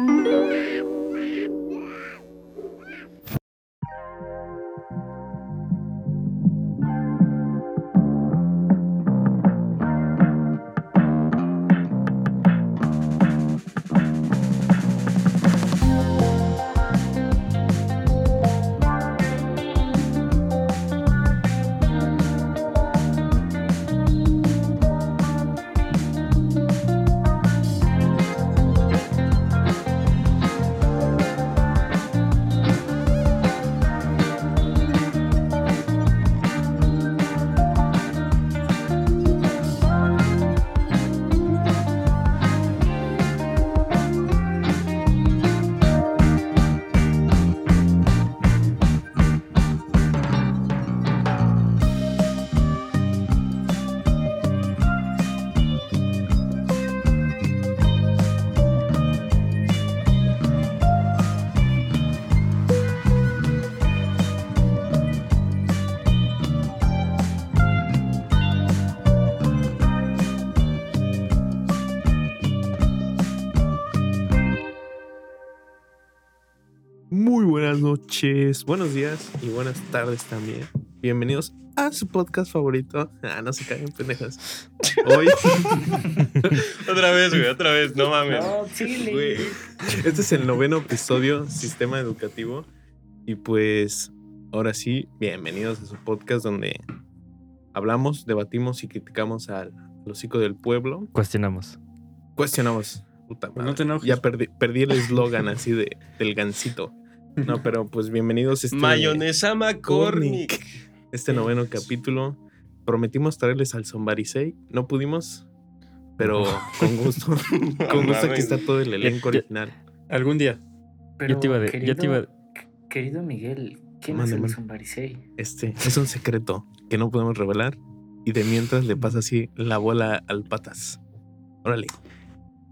Muy noches, buenos días y buenas tardes también. Bienvenidos a su podcast favorito. Ah, no se caigan pendejas. Hoy, Otra vez, güey, otra vez, no mames. No, chile. güey, este es el noveno episodio, Sistema Educativo. Y pues, ahora sí, bienvenidos a su podcast donde hablamos, debatimos y criticamos al, hocico del pueblo. Cuestionamos. Cuestionamos. Puta Pues no madre. te enojes. Ya perdí, perdí el eslogan así de, del gancito. No, pero pues bienvenidos este, Mayonesa McCormick. este noveno capítulo. Prometimos traerles al Zombarisei. No pudimos, pero con gusto. con gusto aquí está todo el elenco Ya- original. Algún día. Pero, Yo te iba de- querido, te iba- querido Miguel, ¿quién Mande, es el. Zombarisei? Este es un secreto que no podemos revelar. Y de mientras le pasa así la bola al patas. Órale.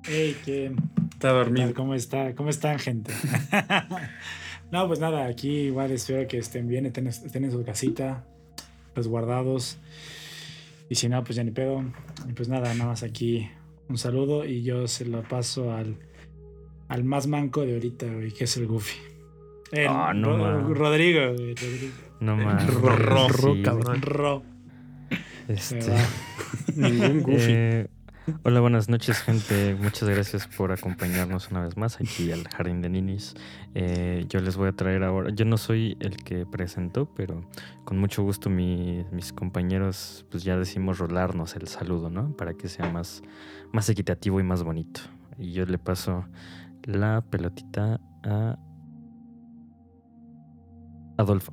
Hey, ¿qué Está dormido. ¿Cómo está? ¿Cómo están, gente? no, pues nada, aquí igual espero que estén bien, estén, estén en su casita, resguardados. Y si no, pues ya ni pedo. Y pues nada, nada más aquí un saludo y yo se lo paso al, al más manco de ahorita, güey, que es el Goofy. El Ah, no Ro- ma. Rodrigo, güey, Rodrigo. No mames. Ro, ro, ro, Sí, cabrón. Ro. este. Ningún goofy. eh, hola, buenas noches, gente. Muchas gracias por acompañarnos una vez más aquí al Jardín de Ninis. Eh, yo les voy a traer ahora. Yo no soy el que presentó, pero con mucho gusto mi- mis compañeros, pues ya decimos rolarnos el saludo, ¿no? Para que sea más, más equitativo y más bonito. Y yo le paso la pelotita a Adolfo.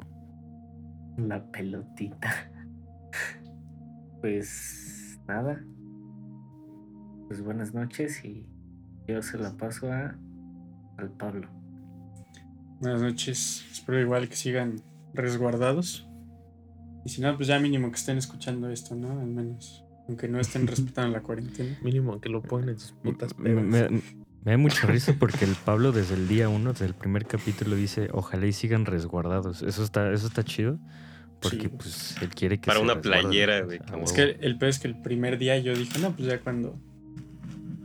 La pelotita. Pues nada. Pues buenas noches y yo se la paso a al Pablo. Buenas noches. Espero igual que sigan resguardados. Y si no, pues ya mínimo que estén escuchando esto, ¿no? Al menos. Aunque no estén respetando la cuarentena. Mínimo que lo pongan en sus putas Me, pedas. me- me da mucha risa porque el Pablo desde el día uno, desde el primer capítulo, dice ojalá y sigan resguardados. Eso está, eso está chido. Porque Sí. pues él quiere que Para se una playera, güey, Es que el pedo es que el primer día yo dije, no, pues ya cuando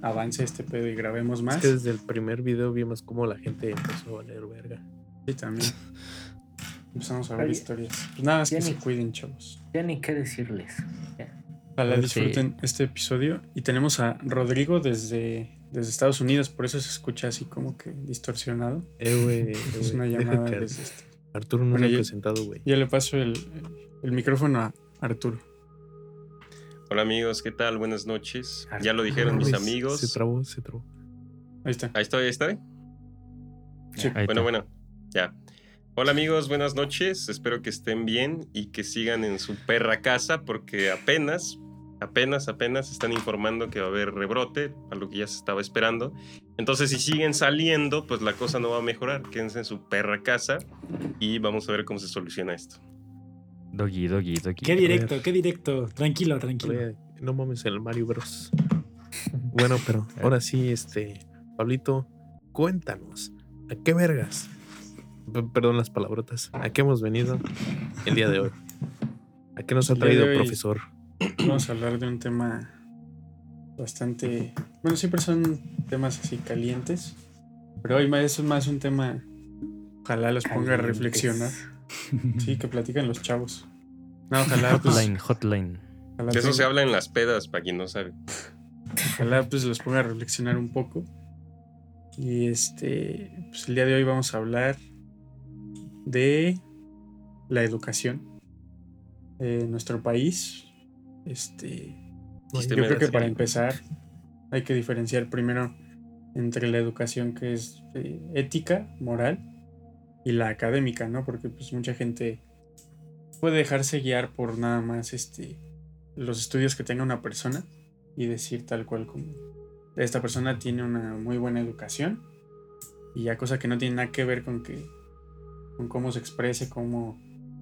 avance este pedo y grabemos más. Es que desde el primer video vimos cómo la gente empezó a leer verga. Sí, también. Empezamos a ver Oye, historias. Pues nada, es que ya se cuiden, chavos. Ya ni qué decirles. Ya. Ojalá disfruten este episodio. Y tenemos a Rodrigo desde, desde Estados Unidos, por eso se escucha así como que distorsionado. Eh, güey. eh, Es una llamada desde este. Arturo no Bueno, se ha presentado, güey. Yo le paso el, el micrófono a Arturo. Hola amigos, ¿qué tal? Buenas noches. Ya lo dijeron mis amigos. Se trabó, se trabó. Ahí está. Ahí estoy, ahí estoy. Sí. Ahí Bueno, está. bueno, ya. Hola amigos, buenas noches. Espero que estén bien y que sigan en su perra casa porque apenas, apenas, apenas están informando que va a haber rebrote, a lo que ya se estaba esperando. Entonces, si siguen saliendo, pues la cosa no va a mejorar. Quédense en su perra casa y vamos a ver cómo se soluciona esto. Doggy, doggy, doggy. Qué directo, qué directo. Tranquilo, tranquilo. No mames el Mario Bros. Bueno, pero ahora sí, este, Pablito, cuéntanos, ¿a qué vergas? P- perdón las palabrotas. ¿A qué hemos venido el día de hoy? ¿A qué nos ha traído, profesor? Vamos a hablar de un tema bastante. Bueno, siempre son temas así calientes. Pero hoy es más un tema. Ojalá los ponga a reflexionar. Sí, que platican los chavos. No, ojalá pues, Hotline, hotline. ojalá De eso tenga- se habla en las pedas, para quien no sabe. Ojalá pues los ponga a reflexionar un poco. Y este, pues el día de hoy vamos a hablar de la educación en nuestro país. Este, yo creo que para empezar hay que diferenciar primero entre la educación que es eh, ética, moral y la académica, ¿no? Porque pues mucha gente puede dejarse guiar por nada más este los estudios que tenga una persona y decir tal cual como esta persona tiene una muy buena educación y ya cosa que no tiene nada que ver con que con cómo se exprese, cómo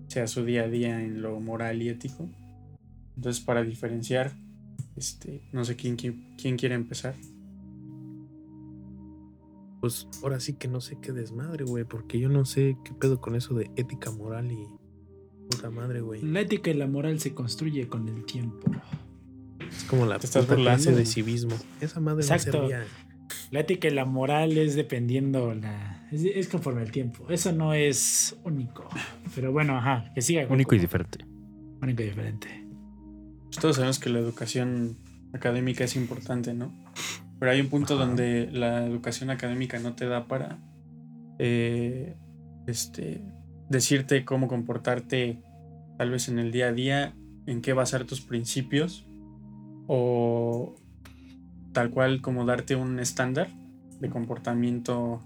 sea su día a día en lo moral y ético. Entonces, para diferenciar, este, no sé quién, quién, quién quiere empezar. Pues ahora sí que no sé qué desmadre, güey, porque yo no sé qué pedo con eso de ética moral y puta madre, güey. La ética y la moral se construye con el tiempo. Es como la ¿Te estás puta clase de civismo. Esa madre Exacto. no servía. La ética y la moral es dependiendo la. Es, es conforme el tiempo. Eso no es único. Pero bueno, ajá, que siga. Único y diferente. Único y diferente. Todos sabemos que la educación académica es importante, ¿no? Pero hay un punto Ajá. donde la educación académica no te da para eh, este, decirte cómo comportarte tal vez en el día a día, en qué basar tus principios o tal cual como darte un estándar de comportamiento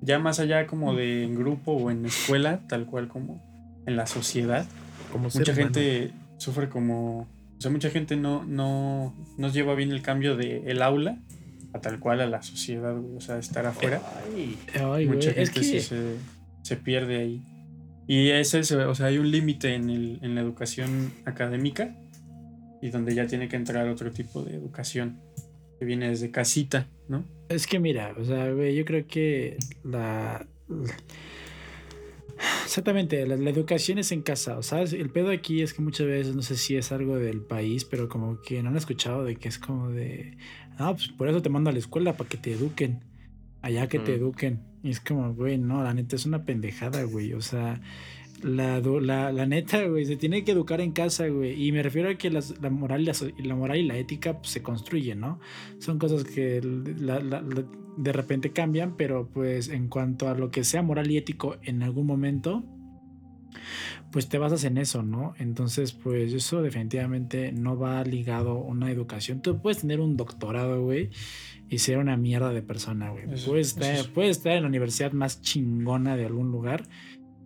ya más allá como de en grupo o en escuela, tal cual como en la sociedad Como mucha humano. gente sufre como. O sea, mucha gente no, no, no lleva bien el cambio del el aula a tal cual a la sociedad, güey. O sea, estar afuera. Ay, Ay, güey, mucha es gente que. sí se, se pierde ahí. Y ese es, o sea, hay un límite en, en la educación académica y donde ya tiene que entrar otro tipo de educación que viene desde casita, ¿no? Es que mira, o sea, güey, yo creo que la. Exactamente, la, la educación es en casa, o ¿sabes? El pedo aquí es que muchas veces, no sé si es algo del país, pero como que no han escuchado de que es como de. No, pues por eso te mando a la escuela, para que te eduquen. Allá que te eduquen. Y es como, güey, no, la neta es una pendejada, güey. O sea, la, la, la neta, güey, se tiene que educar en casa, güey. Y me refiero a que las- la, moral y la, la moral y la ética pues, se construyen, ¿no? Son cosas que la- la- la- de repente cambian, pero pues en cuanto a lo que sea moral y ético en algún momento, pues te basas en eso, ¿no? Entonces, pues eso definitivamente no va ligado a una educación. Tú puedes tener un doctorado, güey, y ser una mierda de persona, güey. Puedes, eso estar, es- puedes estar en la universidad más chingona de algún lugar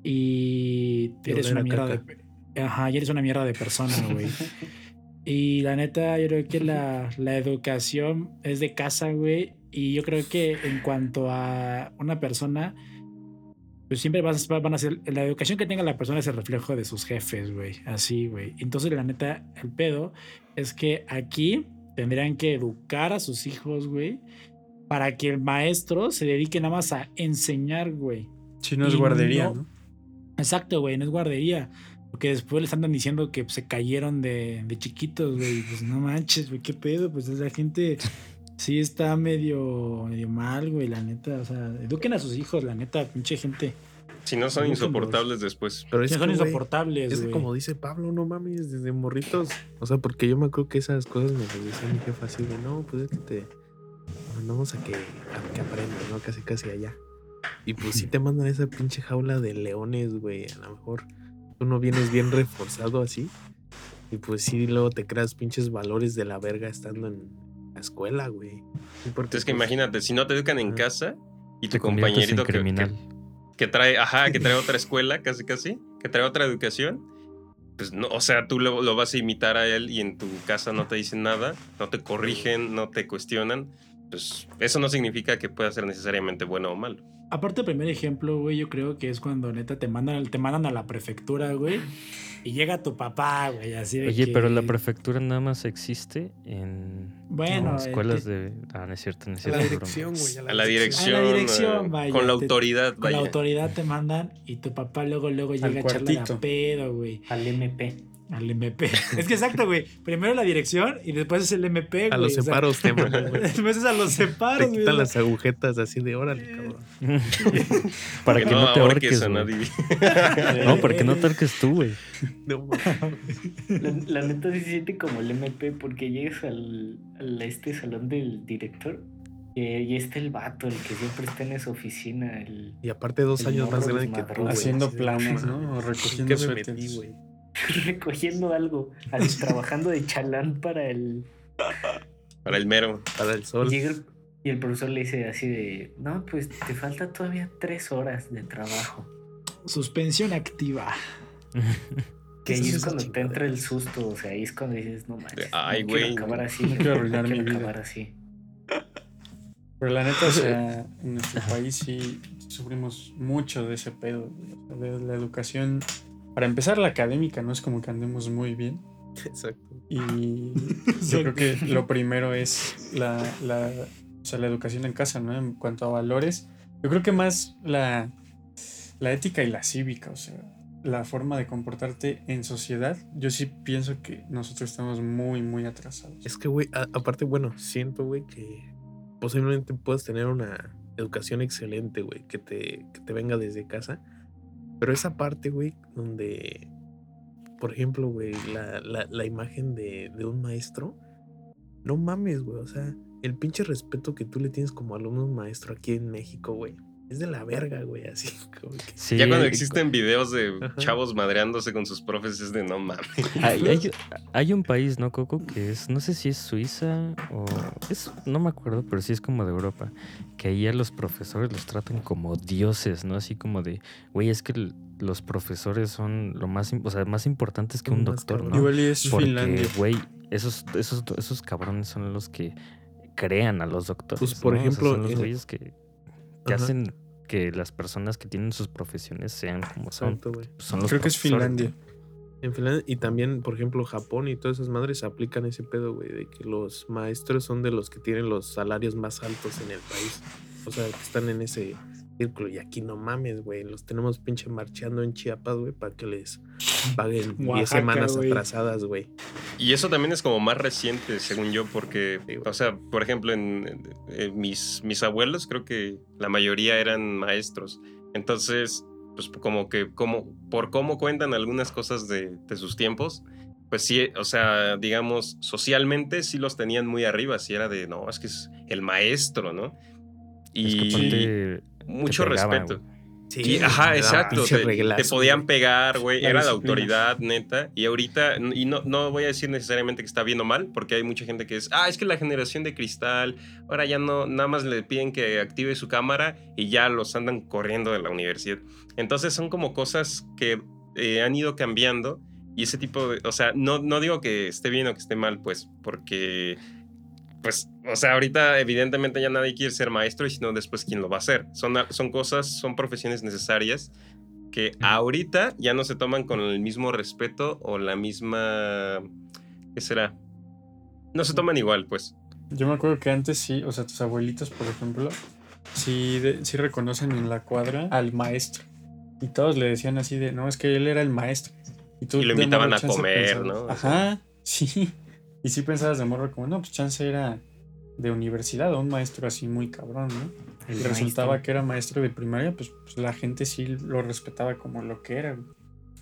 y Y eres una mierda caca. de... Ajá, y eres una mierda de persona, güey. Y la neta, yo creo que la, la educación es de casa, güey. Y yo creo que en cuanto a una persona, pues siempre vas, van a ser. La educación que tenga la persona es el reflejo de sus jefes, güey. Así, güey. Entonces, la neta, el pedo es que aquí tendrían que educar a sus hijos, güey. Para que el maestro se dedique nada más a enseñar, güey. Si no es Y guardería, no- ¿no? Exacto, güey, no es guardería. Porque después les andan diciendo que pues, se cayeron de, de chiquitos, güey. Pues no manches, güey, qué pedo. Pues la gente sí está medio, medio mal, güey, la neta. O sea, eduquen a sus hijos, la neta, pinche gente. Si no son insoportables después. Pero es son que, güey, insoportables, Es como dice Pablo, no mames, desde morritos. O sea, porque yo me acuerdo que esas cosas me las decía mi jefa así de, no, pues es que te mandamos a que, a que aprendas, ¿no? Casi, casi allá. Y pues sí te mandan a esa pinche jaula de leones, güey. A lo mejor tú no vienes bien reforzado así. Y pues sí, luego te creas pinches valores de la verga estando en la escuela, güey. Porque, Es que pues, imagínate, si no te educan en casa y tu en compañerito que, que, criminal. Que trae, ajá, que trae otra escuela, casi casi, que trae otra educación, pues no, o sea, tú lo, lo vas a imitar a él y en tu casa no te dicen nada, no te corrigen, no te cuestionan, pues eso no significa que pueda ser necesariamente bueno o malo. Aparte, el primer ejemplo, güey, yo creo que es cuando neta te mandan, te mandan a la prefectura, güey. Y llega tu papá, güey, así de Oye, que- pero la prefectura nada más existe en Bueno, en escuelas de... Ah, no es cierto, no es A la dirección, güey. A la dirección, A la dirección, eh, vaya, con la te- autoridad, Con la autoridad te mandan y tu papá luego, luego llega a echarle a pedo, güey. al MP. Al MP. Es que exacto, güey. Primero la dirección y después es el MP, güey. A los o sea, separos te mandan, güey. Después es a los separos, güey. quitan las agujetas así de órale, cabrón. para que no, te ahorques, a nadie. No, para que no te ahorques tú, güey. No. La, la neta se siente como el MP porque llegas al, al este salón del director y ahí está el vato, el que siempre está en esa oficina, el y aparte dos años más grande que tú. Haciendo planes, ¿no? O ¿en recogiendo me metí, güey? recogiendo algo, al- trabajando de chalán para el... Para el mero. Para el sol. Llega el- y el profesor le dice así de, no, pues te falta todavía tres horas de trabajo. Suspensión activa. Que ¿Qué ahí es cuando te entra el susto, o sea, ahí es cuando dices, no manches, Ay, no quiero güey. acabar así, No quiero arruinar no mi quiero vida. acabar así. Pero la neta, o sea, en nuestro país sí sufrimos mucho de ese pedo. de la educación. Para empezar, la académica no es como que andemos muy bien. Exacto. Y yo creo que lo primero es la, la, o sea, la educación en casa, ¿no? En cuanto a valores. Yo creo que más la, la ética y la cívica, o sea, la forma de comportarte en sociedad. Yo sí pienso que nosotros estamos muy, muy atrasados. Es que, güey, a- aparte, bueno, siento, güey, que posiblemente puedas tener una educación excelente, güey, que te, que te venga desde casa. Pero esa parte, güey, donde, por ejemplo, güey, la, la, la imagen de, de un maestro, no mames, güey, o sea, el pinche respeto que tú le tienes como alumno maestro aquí en México, güey, es de la verga, güey, así como que... Sí, ya cuando existen videos de Ajá. chavos madreándose con sus profes es de no mames. Hay, hay- hay un país, ¿no, Coco? Que es, no sé si es Suiza o es, no me acuerdo, pero sí es como de Europa, que ahí a los profesores los tratan como dioses, ¿no? Así como de, güey, es que el- los profesores son lo más, o sea, más importantes que un doctor, cabrón. ¿no? Igual es Porque, Finlandia. güey, esos, esos, esos cabrones son los que crean a los doctores. Pues, por ¿no? O sea, ejemplo, son los güeyes que, que Ajá. hacen que las personas que tienen sus profesiones sean como son. Exacto, güey. Son los Creo que es. Finlandia. En Finlandia, y también, por ejemplo, Japón y todas esas madres aplican ese pedo, güey, de que los maestros son de los que tienen los salarios más altos en el país. O sea, que están en ese círculo. Y aquí no mames, güey. Los tenemos pinche marchando en Chiapas, güey, para que les paguen 10 Oaxaca, semanas atrasadas, güey. Y eso también es como más reciente, según yo, porque, o sea, por ejemplo, en, en- en mis, mis abuelos creo que la mayoría eran maestros. Entonces, pues como que, como, por cómo cuentan algunas cosas de, de sus tiempos, pues sí, o sea, digamos, socialmente sí los tenían muy arriba, sí era de, no, es que es el maestro, ¿no? Es que Y aparte mucho pegaban, respeto. Sí, Y- ajá, exacto. Te, reglazo, te podían pegar, güey. Era la autoridad, neta. Y ahorita, y no, no voy a decir necesariamente que está bien o mal, porque hay mucha gente que es, ah, es que la generación de cristal, ahora ya no, nada más le piden que active su cámara y ya los andan corriendo de la universidad. Entonces son como cosas que eh, han ido cambiando y ese tipo de, o sea, no, no digo que esté bien o que esté mal, pues, porque pues, o sea, ahorita evidentemente ya nadie quiere ser maestro y sino después quién lo va a hacer. Son, son cosas, son profesiones necesarias que ahorita ya no se toman con el mismo respeto o la misma... ¿Qué será? No se toman igual, pues. Yo me acuerdo que antes sí, o sea, tus abuelitos, por ejemplo, sí, de- sí reconocen en la cuadra al maestro. Y todos le decían así de, no, es que él era el maestro. tú Y lo invitaban a comer, ¿no? Ajá, sí. Y sí pensabas de morro como, no, pues chance era de universidad o un maestro así muy cabrón, ¿no? El Y resultaba maestro. que era maestro de primaria, pues, pues la gente sí lo respetaba como lo que era. güey.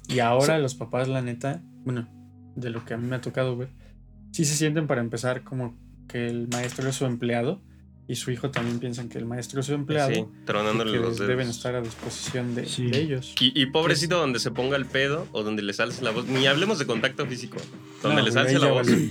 Y ahora los papás, la neta, bueno, de lo que a mí me ha tocado ver, sí se sienten para empezar como que el maestro es su empleado y su hijo también piensan que el maestro es su empleado Sí, y tronándole que los dedos. deben estar a disposición de, Sí. de ellos. Y, y pobrecito donde se ponga el pedo o donde le salce la voz. Ni hablemos de contacto físico. Donde No, le güey, salce ahí la voz. valió.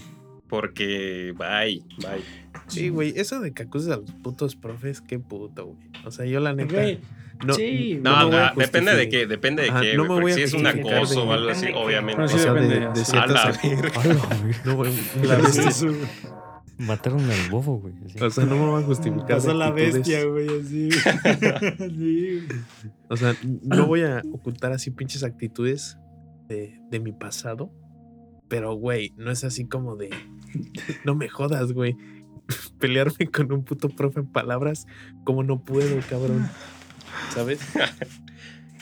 Porque, bye, bye. Sí, güey, eso de que acuses a los putos profes, qué puto, güey. O sea, yo la neta. Güey, no, sí, no depende de qué, depende de Ajá, qué. no me voy a si es un acoso de- o algo así, de obviamente. O sea, de, depende. de A ciertas. la no, güey, de- Mataron al bobo, güey. O sea, no me voy a justificar. de Pasó la bestia, güey, así. Sí. O sea, no voy a ocultar así pinches actitudes de, de mi pasado. Pero, güey, no es así como de. No me jodas, güey. Pelearme con un puto profe en palabras, como no puedo, cabrón. ¿Sabes?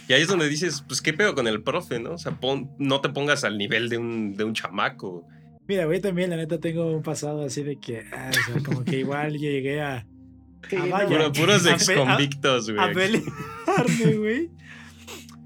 Y ahí es donde dices, pues qué pedo con el profe, ¿no? O sea, pon- no te pongas al nivel de un, de un chamaco. Mira, güey, también la neta tengo un pasado así de que, ah, o sea, como que igual yo llegué a, Sí, vaya. Puros A pe- ex convictos, a güey. pelearme, güey.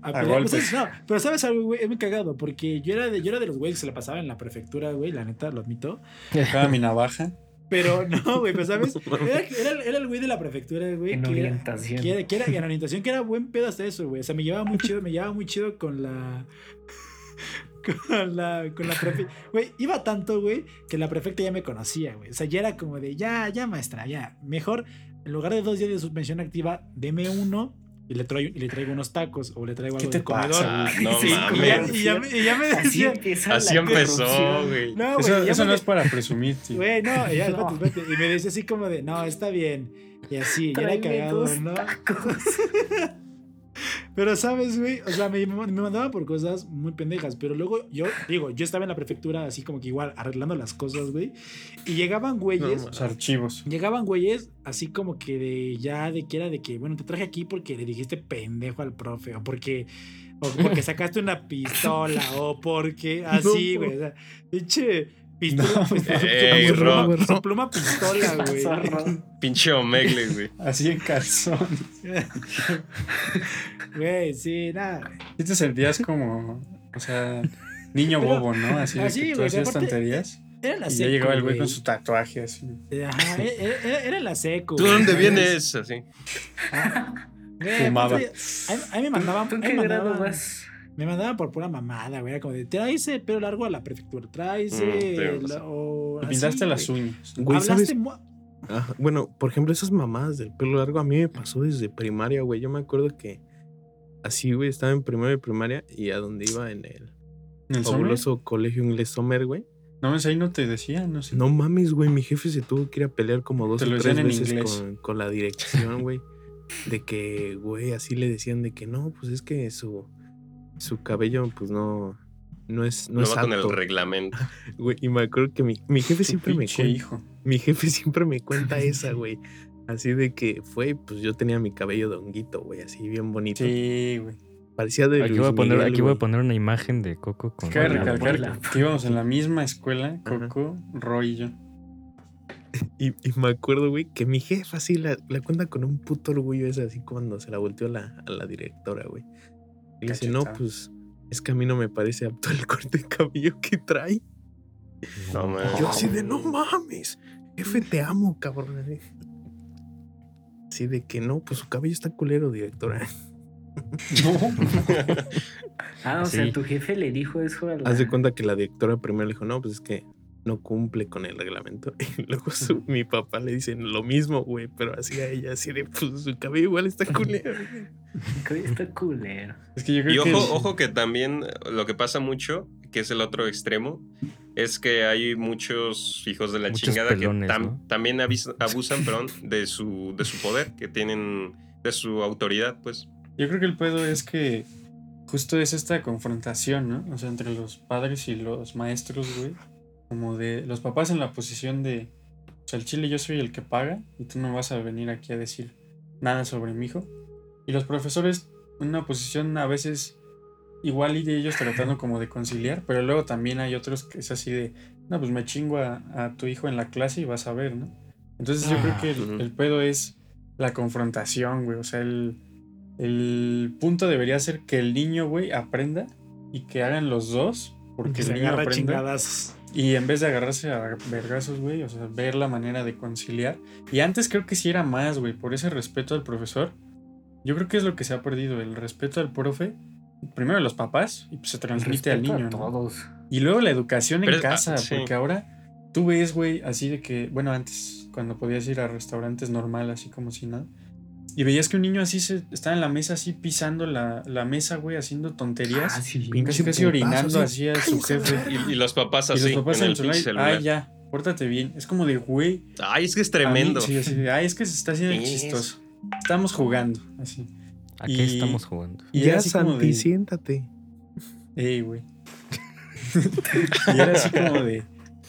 A, A pelear- golpes. pues, no, pero sabes algo, güey, es muy cagado, porque yo era de, yo era de los güeyes que se la pasaba en la prefectura, güey, la neta, lo admito. Sacaba mi navaja. Pero no, güey, pero sabes, era, era- era el güey de la prefectura, güey, En que era, orientación. que, era, que era en orientación, que era buen pedo hasta eso, güey. O sea, me llevaba muy chido, me llevaba muy chido con la. Con la, con la prefecta. Güey, iba tanto, güey, que la prefecta ya me conocía, güey. O sea, ya era como de, ya, ya, maestra, ya. Mejor, en lugar de dos días de suspensión activa, deme uno y le traigo, y le traigo unos tacos o le traigo ¿Qué algo te del comedor. pasa? Ah, no Sí, y, ya, mames. y ya me- y ya me Así decía. empieza Así la empezó, güey. No, Eso, eso me- no es para presumir, tío. Güey, no, ya, No. espérate, espérate. Y me decía así como de, no, está bien. Y así, ya era cagado, ¿no? tacos. Pero, ¿sabes, güey? O sea, me, me mandaban por cosas muy pendejas. Pero luego yo, digo, yo estaba en la prefectura así como que igual arreglando las cosas, güey. Y llegaban güeyes. No, Los archivos. Llegaban güeyes así como que de ya de que era de que, bueno, te traje aquí porque le dijiste pendejo al profe, o porque, o porque sacaste una pistola, o porque así, No. güey. O sea, pinche pistola, pues, su- su- Ey, su pluma- Rob. su pluma pistola, güey. Pinche Omegle, güey. Así en calzón. Güey, sí, nada. Sí te sentías como, o sea, niño Pero- bobo, ¿no? Así de así, que tú güey, hacías aparte- tonterías. Era la Y ya llegaba el güey con su tatuaje así. Ajá, era, era- era la seco. ¿Tú güey, dónde ¿sabes? vienes? Así. Güey, Fumaba. aparte, A mí, a mí me mandaban. ¿Tú mí qué grado vas? Me mandaban por pura mamada, güey. Era como de, traes el pelo largo a la prefectura, traes. Mm, o Te así, pintaste las güey. uñas. Güey, Hablaste Ajá, Bueno, por ejemplo, esas mamadas del pelo largo a mí me pasó desde primaria, güey. Yo me acuerdo que así, güey, estaba en primero de primaria y a donde iba en el ¿En fabuloso colegio inglés Sommer, güey. No, pues ahí no te decían, no sé. No mames, güey, mi jefe se tuvo que ir a pelear como dos Te o tres veces con, con la dirección, güey. De que, güey, así le decían de que no, pues es que su, su cabello, pues no, no es, no, No es va con el alto, reglamento. güey. Y me acuerdo que mi, mi jefe siempre me cuenta, hijo. mi jefe siempre me cuenta esa, güey. Así de que fue, pues yo tenía mi cabello de honguito, güey, así bien bonito. Sí, güey. Parecía de Aquí Luis voy a poner, Miguel, aquí voy a poner una imagen de Coco con. Cabe recalcar que íbamos en la misma escuela, Ajá. Coco, Roy y yo. Y, y me acuerdo, güey, que mi jefa así la, la cuenta con un puto orgullo ese así cuando se la volteó la, a la directora, güey. Y dice, no, pues es que a mí no me parece apto el corte de cabello que trae. No, man. Yo así de, no mames, jefe, te amo, cabrón. Así. De que no, pues su cabello está culero, directora. Ah, o Sí. sea, tu jefe le dijo eso a la... Haz de cuenta que la directora primero le dijo, no, pues es que no cumple con el reglamento. Y luego su- mi papá le dice lo mismo, güey, pero así a ella, así de, pues su cabello igual está culero. güey". Que Está culero. Es que yo Y creo que. ojo, ojo que también lo que pasa mucho, que es el otro extremo, es que hay muchos hijos de la Muchos chingada pelones, que tam- ¿no? también abusan perdón, de, su, de su poder, que tienen de su autoridad, pues. Yo creo que el pedo es que justo es esta confrontación, ¿no? O sea, entre los padres y los maestros, güey. Como de los papás en la posición de, o sea, el chile yo soy el que paga y tú no vas a venir aquí a decir nada sobre mi hijo. Y los profesores en una posición a veces igual y de ellos tratando como de conciliar, pero luego también hay otros que es así de, no, pues me chingo a, a tu hijo en la clase y vas a ver, ¿no? Entonces yo creo que el, pedo es la confrontación, güey. O sea, el, el punto debería ser que el niño, güey, aprenda y que hagan los dos, porque que el se niño agarra aprenda. chingadas. Y en vez de agarrarse a vergazos, güey, o sea, ver la manera de conciliar. Y antes creo que sí era más, güey, por ese respeto al profesor. Yo creo que es lo que se ha perdido, el respeto al profe. Primero a los papás y pues se transmite al niño, a ¿no? todos. Y luego la educación Pero en ah, casa, sí. porque ahora tú ves, güey, así de que, bueno, antes, cuando podías ir a restaurantes normal, así como si nada, y veías que un niño así se estaba en la mesa, así pisando la, la mesa, güey, haciendo tonterías, Ah, sí. Casi casi orinando así, así a su "Cállese, jefe. verga". Y, y los papás Y así, los papás en en el el celular, celular. ay, ya, pórtate bien. Es como de, güey, Ay, es que es mí- tremendo. sí, así ay, es que se está haciendo chistoso. Estamos jugando, así. ¿A qué Y- estamos jugando? Y ya, Santi, de, siéntate. Ey, güey. y era así como de,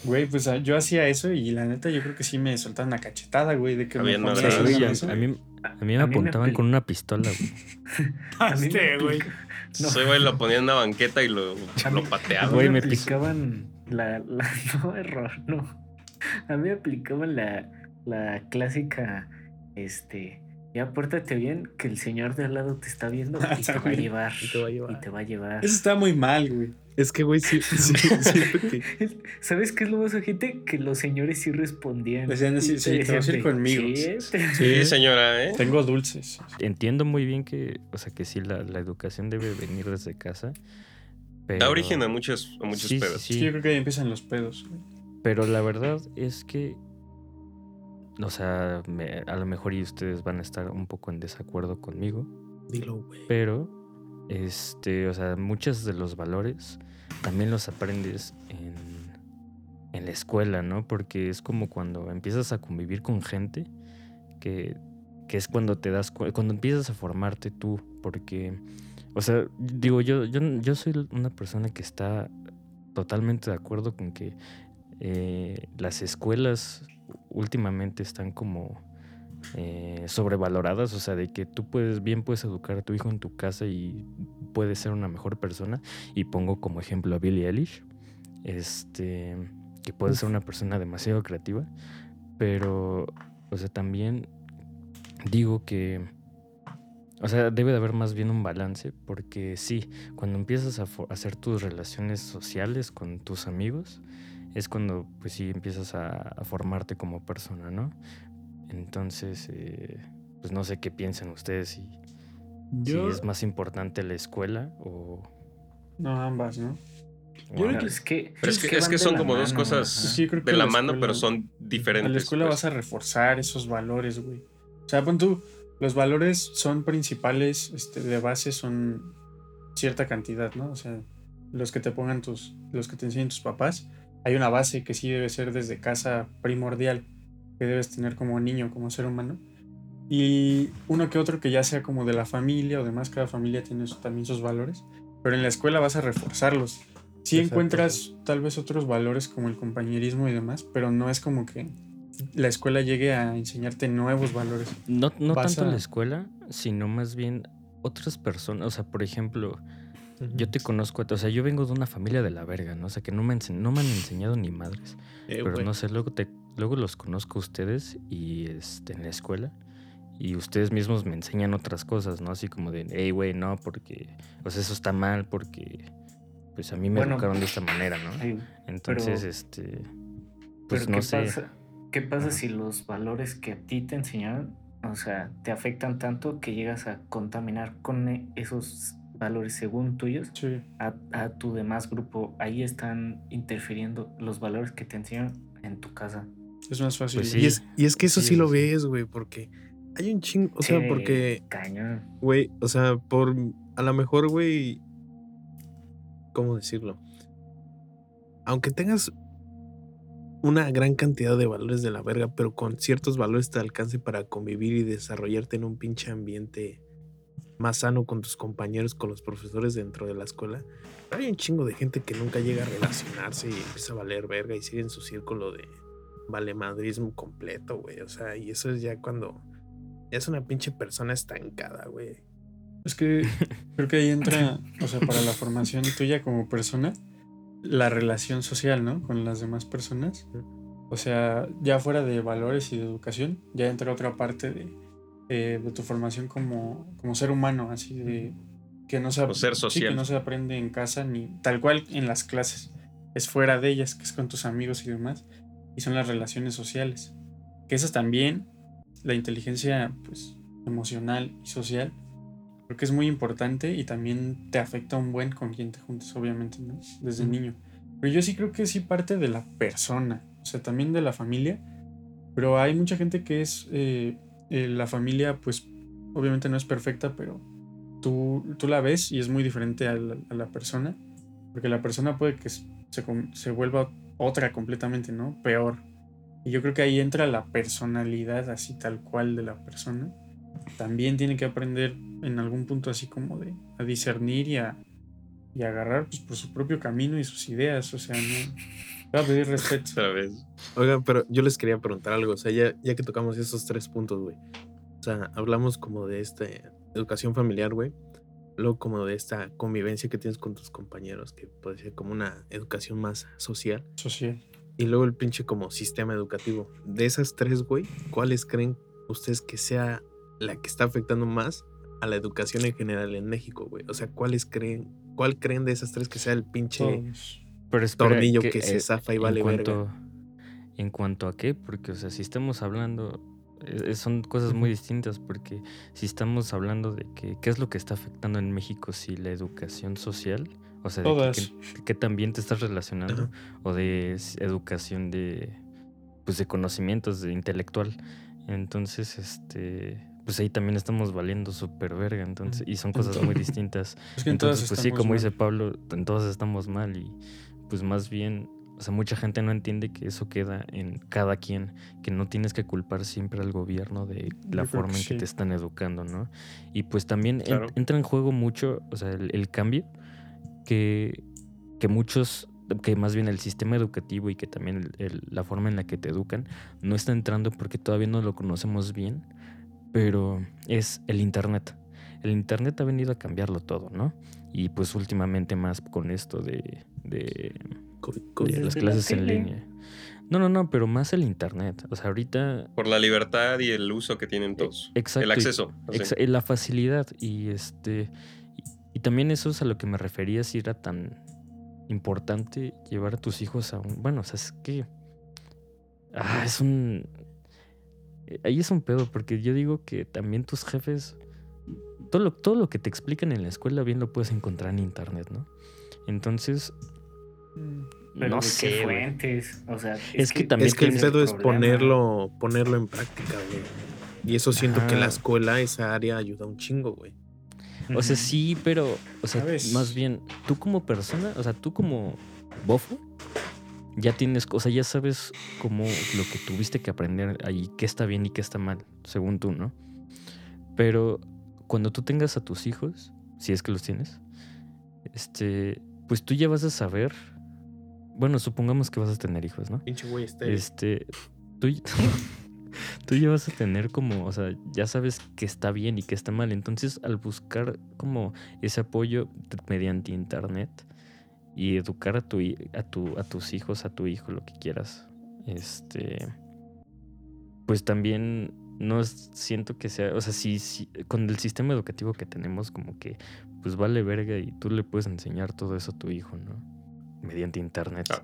güey, pues ah, yo hacía eso y la neta yo creo que sí me soltaban una cachetada, güey, de que me mesa. A mí, A mí me apuntaban con una pistola, güey. A mí me Este, güey. No. Ese güey lo ponían en una banqueta y lo, lo pateaba. Güey, me aplicaban la, la- No, error, no. A mí me aplicaban la, la clásica. Este. Ya pórtate bien, que el señor de al lado te está viendo y te va a También. llevar. Y te va a llevar. Y te va a llevar. Eso está muy mal, güey. Es que, güey, sí, sí, que. ¿Sabes qué es lo más ojete? Que los señores sí respondían. Decían así, Y sí, te vas a ir conmigo. "Sí, Sí, señora, ¿eh? Tengo dulces. Entiendo muy bien que, o sea, que sí, la, la educación debe venir desde casa. Pero, Da origen a muchos, a muchos Sí, sí, pedos. sí. Sí, yo creo que ahí empiezan los pedos. Pero la verdad es que, o sea, me- a lo mejor y ustedes van a estar un poco en desacuerdo conmigo, Dilo, güey. pero, este, o sea, muchos de los valores también los aprendes en, en la escuela, ¿no? Porque es como cuando empiezas a convivir con gente que, que es cuando te das cu- cuando empiezas a formarte tú, porque, o sea, digo, yo, yo, yo soy una persona que está totalmente de acuerdo con que eh, las escuelas últimamente están como eh, sobrevaloradas, o sea, de que tú puedes, bien puedes educar a tu hijo en tu casa y puedes ser una mejor persona. Y pongo como ejemplo a Billie Eilish, este, que puede ser una persona demasiado creativa, pero, o sea, también digo que, o sea, debe de haber más bien un balance, porque sí, cuando empiezas a hacer tus relaciones sociales con tus amigos, es cuando, pues sí, empiezas a, a formarte como persona, ¿no? Entonces, eh, pues no sé qué piensan ustedes, si, Yo, si es más importante la escuela o... No, ambas, ¿no? Yo creo es que, Pero es que, que es que son como dos cosas. Sí, de la la mano, pero son diferentes. A la escuela pues. vas a reforzar esos valores, güey. O sea, pon tú, los valores son principales, este, de base son cierta cantidad, ¿no? O sea, los que te pongan tus, los que te enseñen tus papás, hay una base que sí debe ser desde casa primordial, que debes tener como niño, como ser humano. Y uno que otro que ya sea como de la familia o demás, cada familia tiene también sus valores, pero en la escuela vas a reforzarlos. Sí Exacto. encuentras tal vez otros valores como el compañerismo y demás, pero no es como que la escuela llegue a enseñarte nuevos valores. No, no tanto a- la escuela, sino más bien otras personas. O sea, por ejemplo, yo te conozco, o sea, yo vengo de una familia de la verga, ¿no? O sea, que no me, ense- no me han enseñado ni madres. Eh, Pero no sé, luego, te, luego los conozco a ustedes y este, en la escuela. Y ustedes mismos me enseñan otras cosas, ¿no? Así como de, hey, güey, no, porque, o sea, eso está mal porque, pues a mí me Bueno, educaron de esta manera, ¿no? Ay, Entonces, pero- este, pues Pero no ¿qué sé. Pasa, ¿Qué pasa si los valores que a ti te enseñaron, o sea, te afectan tanto que llegas a contaminar con e- esos valores según tuyos Sí. a, a tu demás grupo? Ahí están interfiriendo los valores que te enseñaron en tu casa. Es más fácil. Pues. Y es, y es que eso Sí, sí, lo ves, güey, porque hay un chingo. O sea, Sí, porque, Cañón. güey, o sea, por. A lo mejor, güey. ¿Cómo decirlo? Aunque tengas una gran cantidad de valores de la verga, pero con ciertos valores te alcance para convivir y desarrollarte en un pinche ambiente más sano con tus compañeros, con los profesores dentro de la escuela. Hay un chingo de gente que nunca llega a relacionarse y empieza a valer verga y sigue en su círculo de valemadrismo completo, güey. O sea, y eso es ya cuando ya es una pinche persona estancada, güey. Es que creo que ahí entra, o sea, para la formación tuya como persona, la relación social, ¿no? Con las demás personas. O sea, ya fuera de valores y de educación, ya entra otra parte de, eh, de tu formación como, como ser humano, así de que no se, O ser sí, social. que no se aprende en casa ni tal cual en las clases. Es fuera de ellas, que es con tus amigos y demás. Y son las relaciones sociales. Que esas también, la inteligencia pues, emocional y social, creo que es muy importante y también te afecta un buen con quien te juntes, obviamente, ¿no? Desde Ujú. niño. Pero yo sí creo que sí parte de la persona, o sea, también de la familia. Pero hay mucha gente que es, eh, eh, la familia, pues, obviamente no es perfecta, pero tú, tú la ves y es muy diferente a la, persona. Porque la persona puede que se, se vuelva otra completamente, ¿no? Peor. Y yo creo que ahí entra la personalidad así tal cual de la persona. También tiene que aprender en algún punto así como de a discernir y a, y agarrar pues, por su propio camino y sus ideas. O sea, no... Va a pedir respeto. Otra vez. Oigan, pero yo les quería preguntar algo. O sea, ya, ya que tocamos esos tres puntos, güey. sea, hablamos como de esta educación familiar, güey. Luego como de esta convivencia que tienes con tus compañeros, que puede ser como una educación más social. Social. Y luego el pinche como sistema educativo. De esas tres, güey, ¿cuáles creen ustedes que sea la que está afectando más a la educación en general en México, güey? O sea, ¿cuáles creen, cuál creen de esas tres que sea el pinche Todos. Pero espera, tornillo que, se eh, zafa y en vale cuanto, verga? ¿En cuanto a qué? Porque, o sea, si estamos hablando, eh, son cosas muy distintas, porque si estamos hablando de que, qué es lo que está afectando en México, si la educación social, o sea, de que- que, que también te estás relacionando, Ajá. o de educación de, pues, de conocimientos, de intelectual. Entonces, este, pues ahí también estamos valiendo súper verga, entonces, y son cosas muy distintas. Es que en Entonces, pues sí, como mal. dice Pablo, en todas estamos mal y pues más bien, o sea, mucha gente no entiende que eso queda en cada quien, que no tienes que culpar siempre al gobierno de la forma que en que sí. te están educando, ¿no? Y pues también en- entra en juego mucho, o sea, el, el cambio que, que muchos que más bien el sistema educativo y que también el- el- la forma en la que te educan no está entrando porque todavía no lo conocemos bien, pero es el Internet. El Internet ha venido a cambiarlo todo, ¿no? Y pues últimamente más con esto de, de, COVID, de las clases en línea. No, no, no, pero más el Internet. O sea, ahorita... Por la libertad y el uso que tienen todos. Exacto. el acceso. Exa- la facilidad y este y, y también eso es a lo que me refería si era tan importante llevar a tus hijos a un bueno o sea es que ah, es un eh, ahí es un pedo porque yo digo que también tus jefes todo lo, todo lo que te explican en la escuela bien lo puedes encontrar en internet no entonces Pero no ¿de qué sé fuentes? O sea, Es que también Es que el pedo es ponerlo, ponerlo en práctica, güey. Y eso siento que la escuela, esa área ayuda un chingo, güey. O sea, sí, pero, o sea, ¿Sabes? más bien, tú como persona, o sea, tú como bofo, ya tienes, o sea, ya sabes cómo lo que tuviste que aprender ahí, qué está bien y qué está mal, según tú, ¿no? Pero cuando tú tengas a tus hijos, si es que los tienes, este, pues tú ya vas a saber, bueno, supongamos que vas a tener hijos, ¿no? Pinche güey, este. Este, tú, tú ya vas a tener como, o sea, ya sabes que está bien y que está mal. Entonces, al buscar como ese apoyo mediante internet y educar a tu, a tu, a tus hijos, a tu hijo, lo que quieras, este, pues también no siento que sea, o sea, sí, sí, con el sistema educativo que tenemos, como que, pues vale verga y tú le puedes enseñar todo eso a tu hijo, ¿no? Mediante internet. Ah,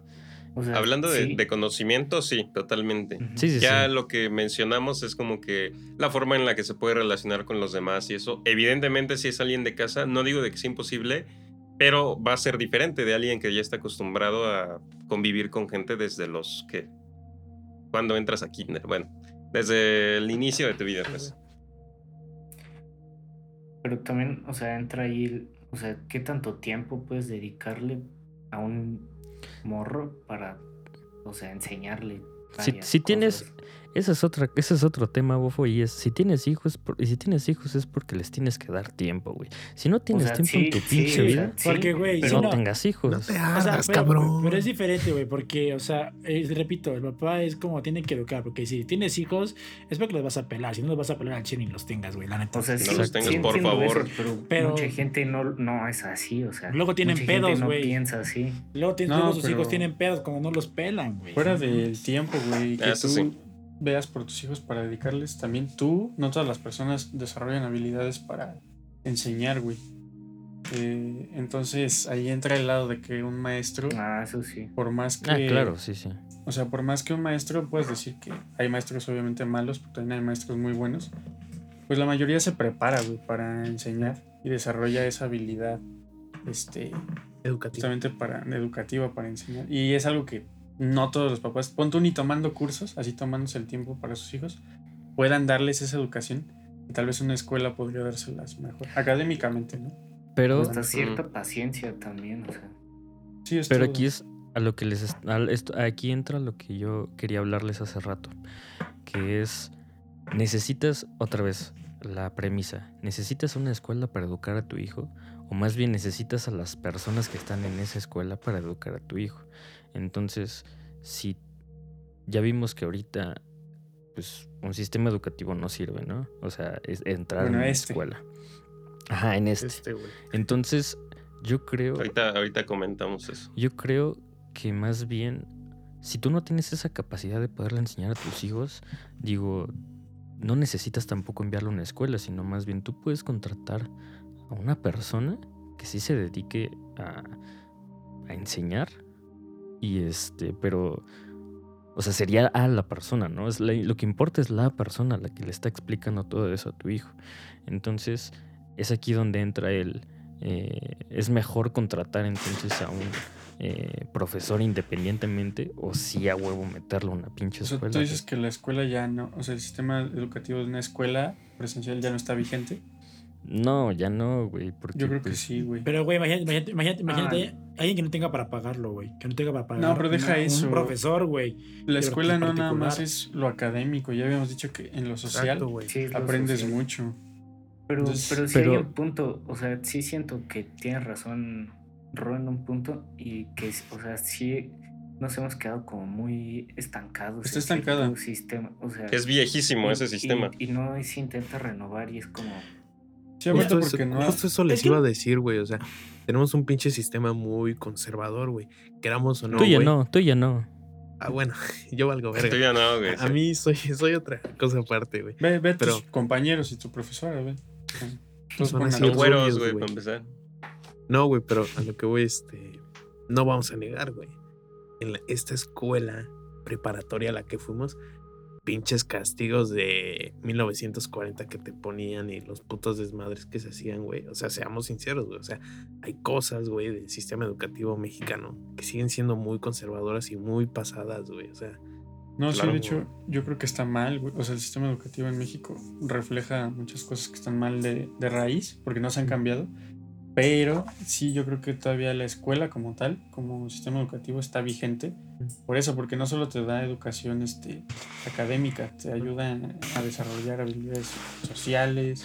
O sea, Hablando de, sí. de conocimiento, sí, totalmente. Sí, sí, Ya sí. lo que mencionamos es como que la forma en la que se puede relacionar con los demás y eso, evidentemente si es alguien de casa, no digo de que sea imposible, pero va a ser diferente de alguien que ya está acostumbrado a convivir con gente desde los que... Cuando entras a kinder, bueno, desde el inicio de tu vida, pues. Pero también, o sea, entra ahí, el- o sea, ¿qué tanto tiempo puedes dedicarle a un morro para, o sea, enseñarle? Si, si tienes? Ese es otra, ese es otro tema, bofo, y es si tienes hijos, por- y si tienes hijos es porque les tienes que dar tiempo, güey. Si no tienes sea, tiempo en sí, tu sí, pinche o vida, sí, Porque, güey, pero si no, no- tengas hijos. No te O sea, hagas, pero, cabrón. pero es diferente, güey, porque, o sea, eh, repito, el papá es como tiene que educar, porque si tienes hijos, es porque los vas a pelar, si no los vas a pelar al chile ni los tengas, güey, la neta. O sea, No sí, los sí tengas, por favor. eso, pero, Pero- mucha gente no, no es así, o sea. Luego tienen pedos, no güey. piensa así. luego, tienes, No, luego sus hijos tienen pedos cuando no los pelan, güey. Fuera del tiempo, güey, Eso sí. Veas por tus hijos para dedicarles, también tú, no todas las personas desarrollan habilidades para enseñar, güey. Eh, entonces ahí entra el lado de que un maestro, Ah, eso sí. por más que... Ah, claro, sí, sí. O sea, por más que un maestro, puedes decir que hay maestros obviamente malos, pero también hay maestros muy buenos. Pues la mayoría se prepara, güey, para enseñar y desarrolla esa habilidad, este, Educativo. justamente para educativa para enseñar. Y es algo que no todos los papás, pon tú ni tomando cursos, así tomándose el tiempo para sus hijos, puedan darles esa educación. Y tal vez una escuela podría dárselas mejor, académicamente, ¿no? Pero, Hasta cierta paciencia también, o sea. Sí, es pero todo. aquí es a lo que les esto- aquí entra lo que yo quería hablarles hace rato, que es necesitas otra vez la premisa, necesitas una escuela para educar a tu hijo o más bien necesitas a las personas que están en esa escuela para educar a tu hijo. Entonces, si ya vimos que ahorita pues un sistema educativo no sirve, ¿no? O sea, es entrar en Bueno, una este. escuela. Ajá, en este. Este. Entonces, yo creo, Ahorita, ahorita comentamos eso. yo creo que más bien, si tú no tienes esa capacidad de poderle enseñar a tus hijos, digo, no necesitas tampoco enviarlo a una escuela, sino más bien tú puedes contratar a una persona que sí se dedique a, a enseñar y este, pero, o sea, sería a la persona, ¿no? Es la- lo que importa es la persona la que le está explicando todo eso a tu hijo. Entonces, es aquí donde entra el, eh, es mejor contratar entonces a un eh, profesor independientemente o sí a huevo meterlo a una pinche O sea, escuela. tú dices que la escuela ya no, o sea, el sistema educativo de una escuela presencial ya no está vigente. No, ya no, güey. Porque, Yo creo que pues, sí, güey. Pero, güey, imagínate, imagínate, imagínate, imagínate Ah. alguien que no tenga para pagarlo, güey. Que no tenga para pagar. No, pero deja una- eso. Un profesor, güey. La escuela no nada más es lo académico, ya habíamos dicho que en lo social Exacto, güey. Sí, es lo aprendes social. mucho. Pero, Entonces, pero sí pero- hay un punto, o sea, sí siento que tienes razón Ro en un punto y que, o sea, sí nos hemos quedado como muy estancados. Está en cierto estancada. Sistema, o sea, Es viejísimo y- ese y- sistema. Y, no se intenta renovar y es como... Sí, Justo, porque eso, no. justo eso les Es que- iba a decir, güey. O sea, tenemos un pinche sistema muy conservador, güey. Queramos o no. tú ya no, tú ya no. Ah, bueno, yo valgo verga. Tú ya no, güey. A mí soy, soy otra cosa aparte, güey. Ve, ve a Pero- tus compañeros y tu profesora. Todos Van a güeros, rubios, güey, güey. para empezar. No, güey, pero a lo que voy, este. No vamos a negar, güey. En la- esta escuela preparatoria a la que fuimos, pinches castigos de 1940 que te ponían y los putos desmadres que se hacían, güey. O sea, seamos sinceros, güey. O sea, hay cosas, güey, del sistema educativo mexicano que siguen siendo muy conservadoras y muy pasadas, güey. O sea, No, sí, Claro, de hecho, yo creo que está mal, güey. O sea, el sistema educativo en México refleja muchas cosas que están mal de, de raíz, porque no se han cambiado. Pero sí, yo creo que todavía la escuela como tal, como sistema educativo, está vigente. Por eso, porque no solo te da educación este, académica, te ayuda a desarrollar habilidades sociales,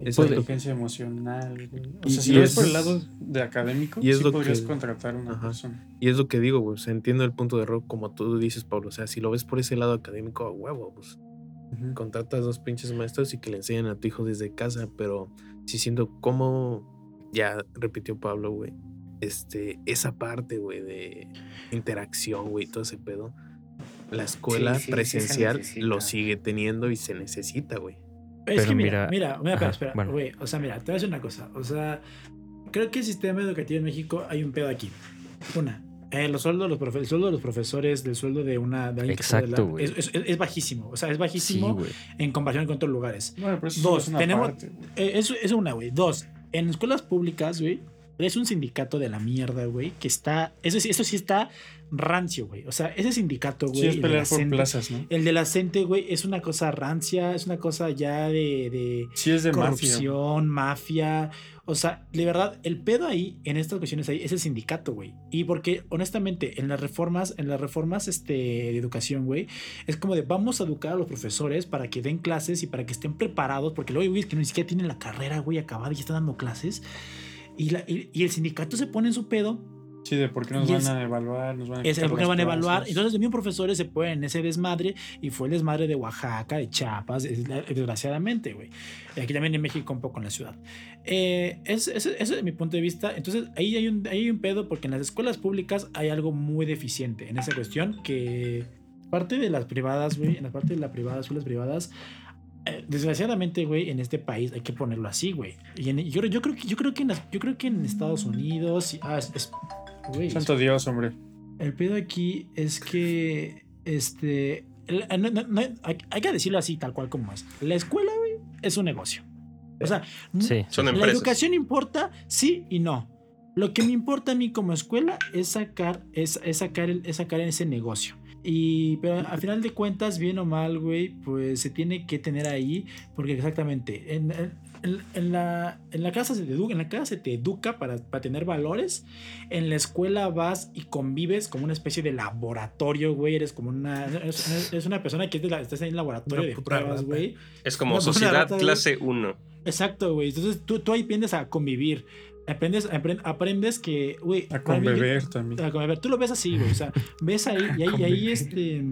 Exacto. inteligencia emocional. güey. O Y- sea, si lo ves es- por el lado de académico, y es sí lo podrías que- contratar a una Ajá. persona. y es lo que digo, güey. O sea, entiendo el punto de error, como tú dices, Pablo. O sea, si lo ves por ese lado académico, a huevo, pues Ujú. contratas dos pinches maestros y que le enseñan a tu hijo desde casa, pero sí siento como ya repitió Pablo, güey, este, esa parte, güey, de interacción, güey, todo ese pedo. La escuela Sí, sí, sí se presencial necesita. lo sigue teniendo y se necesita, güey. Es Pero que mira, mira- mira, mira, Ajá, espera, espera, bueno. güey. O sea, mira, te voy a decir una cosa. O sea, creo que el sistema educativo en México hay un pedo aquí. Una, eh, los sueldos de los profe- el sueldo de los profesores, del sueldo de una de alguien que Exacto, la- güey. es, es- es bajísimo. O sea, es Sí, bajísimo güey. en comparación con otros lugares. Bueno, pero eso Dos, es una tenemos- parte, güey. Eh, eso es una, güey. Dos, en escuelas públicas, güey, es un sindicato de la mierda, güey, que está. Eso sí, eso sí está rancio, güey. O sea, ese sindicato, güey. Sí, es pelear por CENTE- plazas, ¿no? El de la CENTE, güey, es una cosa rancia, es una cosa ya de- de Sí, es de mafia. corrupción, mafia. O sea, de verdad, el pedo ahí, en estas cuestiones ahí, es el sindicato, güey. Y porque, honestamente, en las reformas, en las reformas este, de educación, güey, es como de vamos a educar a los profesores para que den clases y para que estén preparados, porque luego hay güeyes que ni siquiera tienen la carrera, güey, acabada y están dando clases. Y, la- y el sindicato se pone en su pedo Sí, de por qué nos Y van es- a evaluar, nos van a es quitar porque las van a evaluar. Entonces, mismos profesores se ponen en ese desmadre y fue el desmadre de Oaxaca, de Chiapas, es- desgraciadamente, güey. Aquí también en México, un poco en la ciudad. Eh, es- es- ese es mi punto de vista. Entonces, ahí hay, un, ahí hay un pedo porque en las escuelas públicas hay algo muy deficiente en esa cuestión que parte de las privadas, güey, en la parte de las privadas, escuelas privadas, eh, desgraciadamente, güey, en este país hay que ponerlo así, güey. Y en- yo, yo creo que yo creo que en las- yo creo que en Estados Unidos, ah, es- es- güey, Santo Dios, hombre. el pedo aquí es que, este, el- no- no- no- hay, hay que decirlo así, tal cual como es. La escuela, güey, es un negocio. O sea, Sí. Son la empresas. educación importa, sí y no. Lo que me importa a mí como escuela es sacar, es, es sacar, el- es sacar ese negocio. Y, pero al final de cuentas, bien o mal, güey, pues se tiene que tener ahí, porque exactamente, en, en- en la, en la casa se te educa, en la casa se te educa para, para tener valores, en la escuela vas y convives como una especie de laboratorio, güey, eres como una, eres, eres una persona que es de la- estás en el laboratorio Una de pruebas, güey. Es como Una sociedad rata, clase 1. Exacto, güey. Entonces tú, tú ahí aprendes a convivir. Aprendes, apren- aprendes que, güey. A conbeber también. a conbeber. Tú lo ves así, güey. O sea, ves ahí y ahí, y ahí este.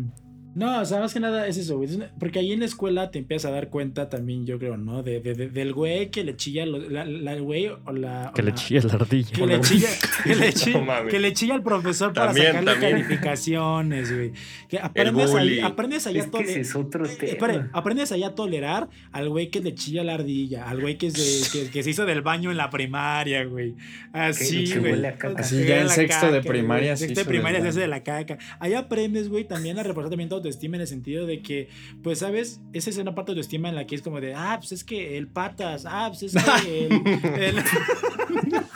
No, o sea, más que nada es eso, güey. Porque ahí en la escuela te empiezas a dar cuenta también, yo creo, ¿no? De, de- de- del güey que le chilla, lo- la, la- el güey o la... Que o le la- chilla la ardilla. Que le, chilla, que, le chilla, No que le chilla al profesor para También, sacarle también. calificaciones, güey. Que aprendes bullying. aprendes Es a que tole- ese es otro eh, tema. aprendes ahí a tolerar al güey que le chilla la ardilla, al güey que, se- que, que se hizo del baño en la primaria, güey. Así, Que- que güey. huele a caca. Así ya en a sexto de primaria Sexto de primaria se hace de la caca. Ahí aprendes, güey, también a reforzar también autoestima en el sentido de que, pues, ¿sabes? Esa es una parte de autoestima en la que es como de, ah, pues es que el patas, ah, pues es que el... el-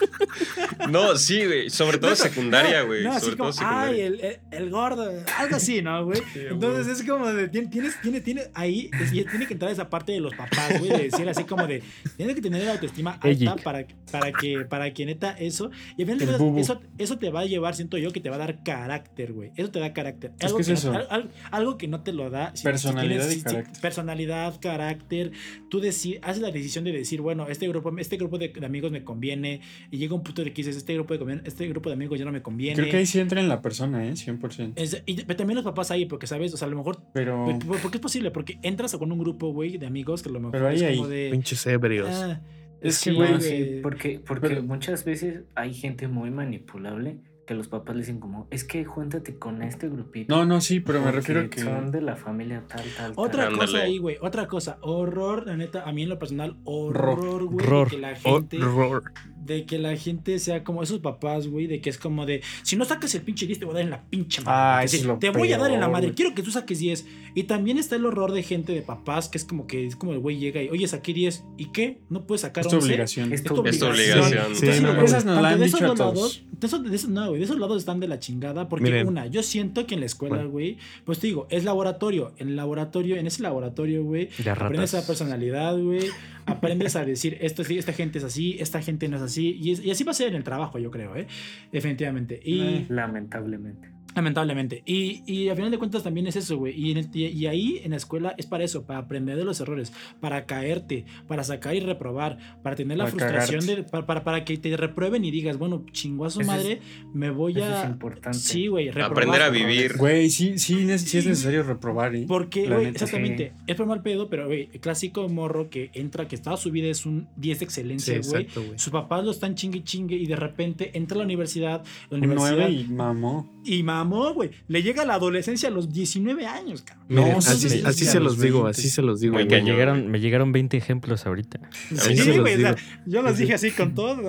No, sí, güey. Sobre todo secundaria, güey. No, Sobre como, todo secundaria. ay, el, el, el gordo, algo así, ¿no, güey? Entonces es como de, tien- tienes, tiene, tiene, ahí, es- y tiene que entrar esa parte de los papás, güey, de decir así como de, tienes que tener la autoestima alta para, para que, para que neta eso, y al final de bubu. eso, eso te va a llevar, siento yo, que te va a dar carácter, güey, eso te da carácter. Es Algo que es eso. al- al- algo que no te lo da. si- si Personalidad tienes- y si- si- carácter. personalidad, carácter, tú deci- haces la decisión de decir, bueno, este grupo, este grupo de, de amigos me conviene, y llega un punto de que dices, este grupo de, este grupo de amigos ya no me conviene. Creo que ahí sí entra en la persona, ¿eh? 100%. Es- y pero también los papás ahí, porque sabes, o sea, a lo mejor. Pero, ¿Por, por qué es posible? Porque entras con un grupo, güey, de amigos que a lo mejor Pero ahí, es como ahí, de. Pinches ebrios. ah, Es que, güey, sí, porque, porque Pero- muchas veces hay gente muy manipulable que los papás le dicen como, es que júntate con este grupito. no, no, sí, pero me porque refiero a que... son de la familia tal, tal, Otra tal. cosa ahí, güey. Otra cosa. Horror, la neta, a mí en lo personal, horror, güey. Horror. De que la gente. Horror. De que la gente sea como esos papás, güey. De que es como de. Si no sacas el pinche 10, te voy a dar en la pinche madre. Ah, Es es lo te voy a dar en la peor, madre. güey. Quiero que tú saques 10. Y también está el horror de gente de papás que es como que es como el güey llega y, oye, saqué 10. ¿Y qué? ¿No puedes sacar Es tu 11? obligación. Es Es tu tu Es tu obligación. obligación. Sí, la han de esos no, güey, de esos lados están de la chingada. Porque Miren. una, yo siento que en la escuela, Bueno. güey, pues te digo, es laboratorio. En el laboratorio, en ese laboratorio, güey, De aprendes a ratas. personalidad, güey. Aprendes a decir, esto sí, esta gente es así, esta gente no es así. Y, así va a ser en el trabajo, yo creo, ¿eh? Definitivamente. Y. Lamentablemente. Lamentablemente. Y, y al final de cuentas también es eso, güey. Y, y- ahí en la escuela es para eso, para aprender de los errores, para caerte, para sacar y reprobar, para tener la Para frustración cagarte. de. Para, para, para que te reprueben y digas, bueno, chingo a su Eso es- madre, me voy Eso a. es importante. Sí, güey. reprobar. Aprender a vivir. Güey, sí, sí, ne- sí es necesario reprobar, ¿eh? Porque, güey, exactamente, es por mal pedo, pero, güey, el clásico morro que entra, que toda su vida es un 10 de Sí, excelencia, güey. exacto, güey. Sus papás lo están chingue chingue y de repente entra a la universidad, la Un universidad 9 y mamó. y mamó, güey. Le llega la adolescencia a los 19 años, cabrón. No, así, sí, así sí, se los los digo, 20. así se los digo. Me llegaron, me llegaron 20 ejemplos ahorita. Sí, los güey, o sea, digo. yo los Así- dije así con todo.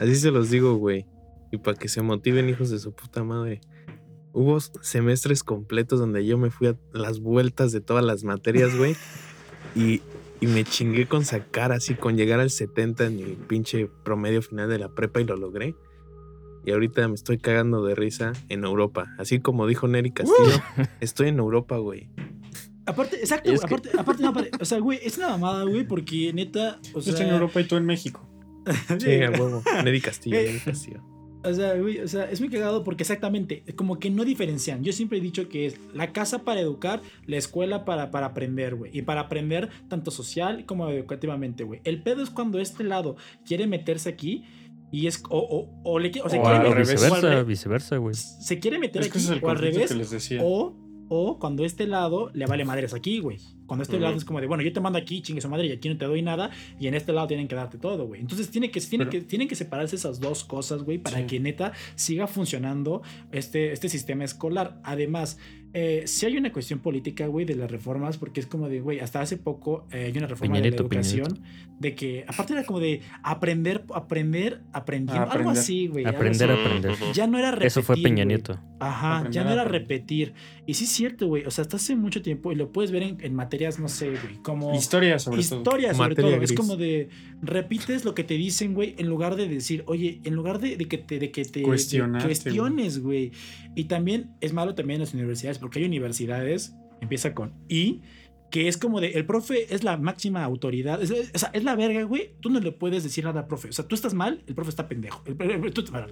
Así se los digo, güey. Y para que se motiven, hijos de su puta madre. Hubo semestres completos donde yo me fui a las vueltas de todas las materias, güey. Y, y me chingué con sacar así, con llegar al 70 en mi pinche promedio final de la prepa y lo logré. Y ahorita me estoy cagando de risa en Europa. Así como dijo Neri Castillo, estoy en Europa, güey. Aparte, exacto, Es que- aparte, aparte, no, aparte, o sea, güey, es una mamada, güey, porque neta, o sea, estoy en Europa y tú en México. Sí, a huevo. Neri Castillo, Eh, Neri Castillo. O sea, güey, o sea, es muy cagado porque exactamente, como que no diferencian. Yo siempre he dicho que es la casa para educar, la escuela para, para aprender, güey. Y para aprender tanto social como educativamente, güey. El pedo es cuando este lado quiere meterse aquí y es. O, o, o le quiere- o se O quiere meter- revés. o al viceversa, güey. se quiere meter Es aquí ese es el o al revés. que les decía. O, o cuando este lado le vale madres aquí, güey. Cuando este Ujú. lado es como de, bueno, yo te mando aquí, chingue su madre, y aquí no te doy nada, y en este lado tienen que darte todo, güey. Entonces tiene que, tiene Pero- que, tienen que separarse esas dos cosas, güey, para Sí. que neta siga funcionando este, este sistema escolar. Además, eh, si hay una cuestión política, güey, de las reformas, porque es como de, güey, hasta hace poco eh, hay una reforma de la educación, de que, aparte era como de aprender, aprender, aprendiendo, algo Aprender. así, güey. algo Aprender así. aprender. Ya no era repetir, Eso fue Peña. Nieto. Ajá, Aprender ya no a era repetir. Y sí es cierto, güey. O sea, hasta hace mucho tiempo, y lo puedes ver en, en materias, no sé, güey, como... Historia, sobre todo. Historia, sobre Materia todo. Es como de repites lo que te dicen, güey, en lugar de decir, oye, en lugar de, de que te, de que te de cuestiones, güey. Y también es malo también en las universidades, porque hay universidades, empieza con I, que es como de, el profe es la máxima autoridad. O sea, es la verga, güey. Tú no le puedes decir nada al profe. O sea, tú estás mal, el profe está pendejo. El,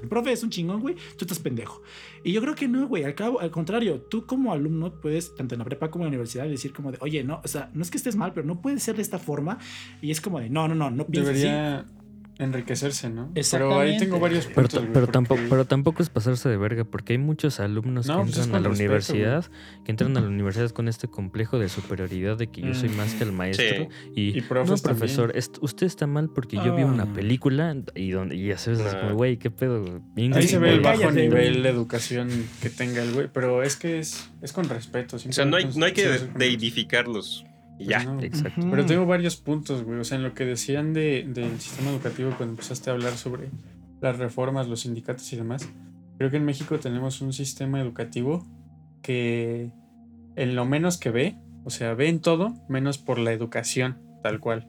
profe es un chingón, güey. Tú estás pendejo. Y yo creo que no, güey. Al, cabo, al contrario, tú como alumno puedes, tanto en la prepa como en la universidad, decir como de, oye, no, o sea, no es que estés mal, pero no puede ser de esta forma. Y es como de, no, no, no, no pienses así. Enriquecerse, ¿no? Pero ahí tengo varios Pero, puntos. pero porque- tampoco, pero tampoco es pasarse de verga, porque hay muchos alumnos No, que pues es entran a la respeto, universidad, que entran a la universidad con este complejo de superioridad de que yo soy más que el maestro. Y, Y no, profesor, est- usted está mal porque yo vi una Ah. película y donde y ya sabes, Nah. como, güey, qué pedo. güey? Ahí se ve el bajo Cállate, nivel güey. de educación que tenga el güey, pero es que es, es con respeto. O sea, no hay, no hay que deidificarlos. Y ya. Pues no. Exacto. Pero tengo varios puntos, güey. O sea, en lo que decían de, del sistema educativo cuando empezaste a hablar sobre las reformas, los sindicatos y demás. Creo que en México tenemos un sistema educativo que en lo menos que ve, o sea, ve en todo, menos por la educación, tal cual.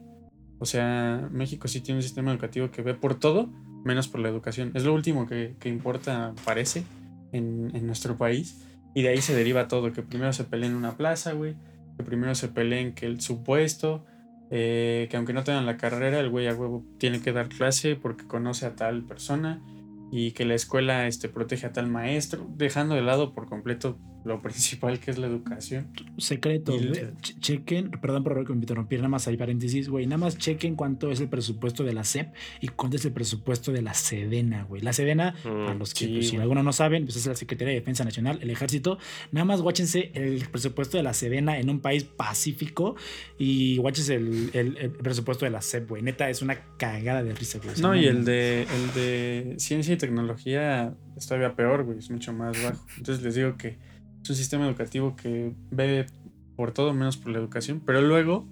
O sea, México sí tiene un sistema educativo que ve por todo, menos por la educación. Es lo último que, que importa, parece, en, en nuestro país. Y de ahí se deriva todo, que primero se pelea en una plaza, güey, que primero se peleen que el supuesto, eh, que aunque no tengan la carrera, el güey a huevo tiene que dar clase porque conoce a tal persona y que la escuela este, protege a tal maestro, dejando de lado por completo lo principal que es la educación. Secreto, le- chequen, perdón por interrumpir, nada más hay paréntesis, güey. Nada más chequen cuánto es el presupuesto de la SEP y cuánto es el presupuesto de la Sedena, güey. La Sedena, para Mm, los que, sí, pues, si algunos no saben, pues es la Secretaría de Defensa Nacional, el Ejército. Nada más guáchense el presupuesto de la Sedena en un país pacífico y guáchense el, el- el presupuesto de la SEP, güey. Neta, es una cagada de risa, güey. No, y el de, el de ciencia y tecnología es todavía peor, güey, es mucho más bajo. Entonces les digo que es un sistema educativo que ve por todo menos por la educación, pero luego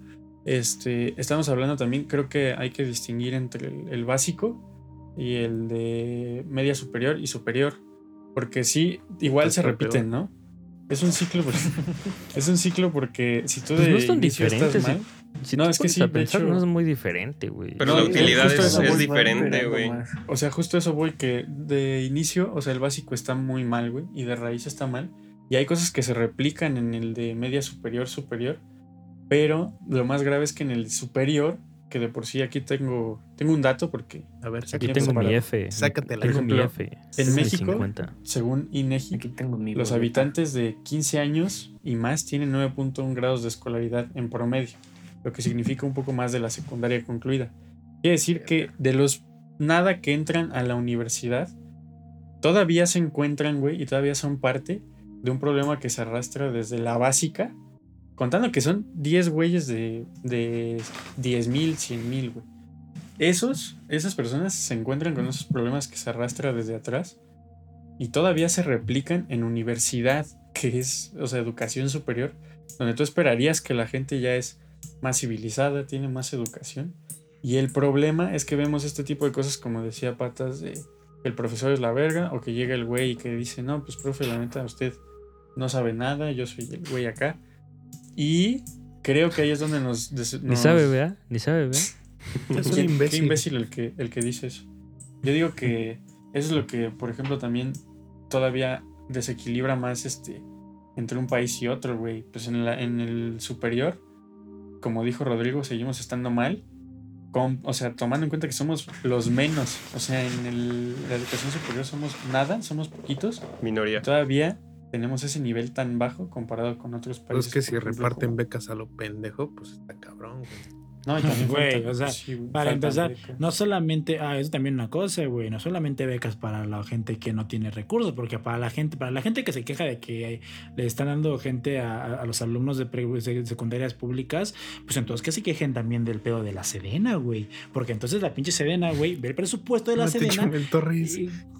este, estamos hablando también, creo que hay que distinguir entre el, el básico y el de media superior y superior, porque sí, igual se Está repiten, ¿no? Es un ciclo, porque- es un ciclo porque si tú Pues de no es tan inicio estás diferente, sí. mal, Si No, es que sí, pensar, hecho- no es muy diferente, güey. Pero No, la utilidad es, es diferente, güey. O sea, justo eso voy que de inicio, o sea, el básico está muy mal, güey, y de raíz está mal. Y hay cosas que se replican en el de media superior, superior. Pero lo más grave es que en el superior, que de por sí aquí tengo, tengo un dato porque A ver, Aquí tengo mi. F. Sácatela. Tengo mi F. en México, 50. según INEGI, Aquí tengo mi los habitantes de 15 años y más tienen 9.1 grados de escolaridad en promedio, lo que significa un poco más de la secundaria concluida. Quiere decir que de los nada que entran a la universidad, todavía se encuentran, güey, y todavía son parte de un problema que se arrastra desde la básica, contando que son 10 güeyes de, de 10 mil, 100 mil, güey. Esos, esas personas se encuentran con esos problemas que se arrastran desde atrás y todavía se replican en universidad, que es, o sea, educación superior, donde tú esperarías que la gente ya es más civilizada, tiene más educación. Y el problema es que vemos este tipo de cosas, como decía Patas, de que el profesor es la verga, o que llega el güey y que dice, no, pues profe, la neta, usted no sabe nada, yo soy el güey acá. Y creo que ahí es donde nos... des- Ni nos- sabe, ¿verdad? Ni sabe, ¿verdad? Es un ¿Quién- Qué imbécil. imbécil el que, el que dice eso. Yo digo que eso es lo que, por ejemplo, también todavía desequilibra más este entre un país y otro, güey. Pues en, la, en el superior, como dijo Rodrigo, seguimos estando mal. Con, o sea, tomando en cuenta que somos los menos. O sea, en el- la educación superior somos nada, somos poquitos. Minoría. Todavía tenemos ese nivel tan bajo comparado con otros Pues países. es que si ejemplo, reparten como- becas a lo pendejo, pues está cabrón, güey. No, y también Güey, o sea, sí, Para empezar, no solamente, ah, eso también una cosa, güey, no solamente becas para la gente que no tiene recursos, porque para la gente, para la gente que se queja de que le están dando gente a, los alumnos de, pre- de secundarias públicas, pues entonces que se quejen también del pedo de la Sedena, güey, porque entonces la pinche Sedena, güey, ve el presupuesto de la No te Sedena.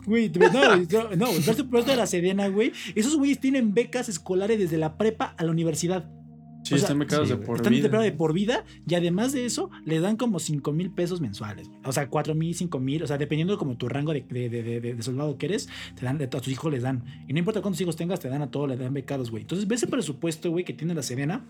Güey, no, no, no, el presupuesto de la Sedena, güey. Esos güeyes tienen becas escolares desde la prepa a la universidad. Sí, o sea, están becados sí, de por Están vida. de de por vida y además de eso le dan como 5 mil pesos mensuales. O sea, 4 mil, 5 mil. O sea, dependiendo como tu rango de, de, de, de- de soldado que eres, te dan, a tus hijos les dan. Y no importa cuántos hijos tengas, te dan a todos, le dan becados, güey. Entonces, ves ese presupuesto, güey, que tiene la Sedena.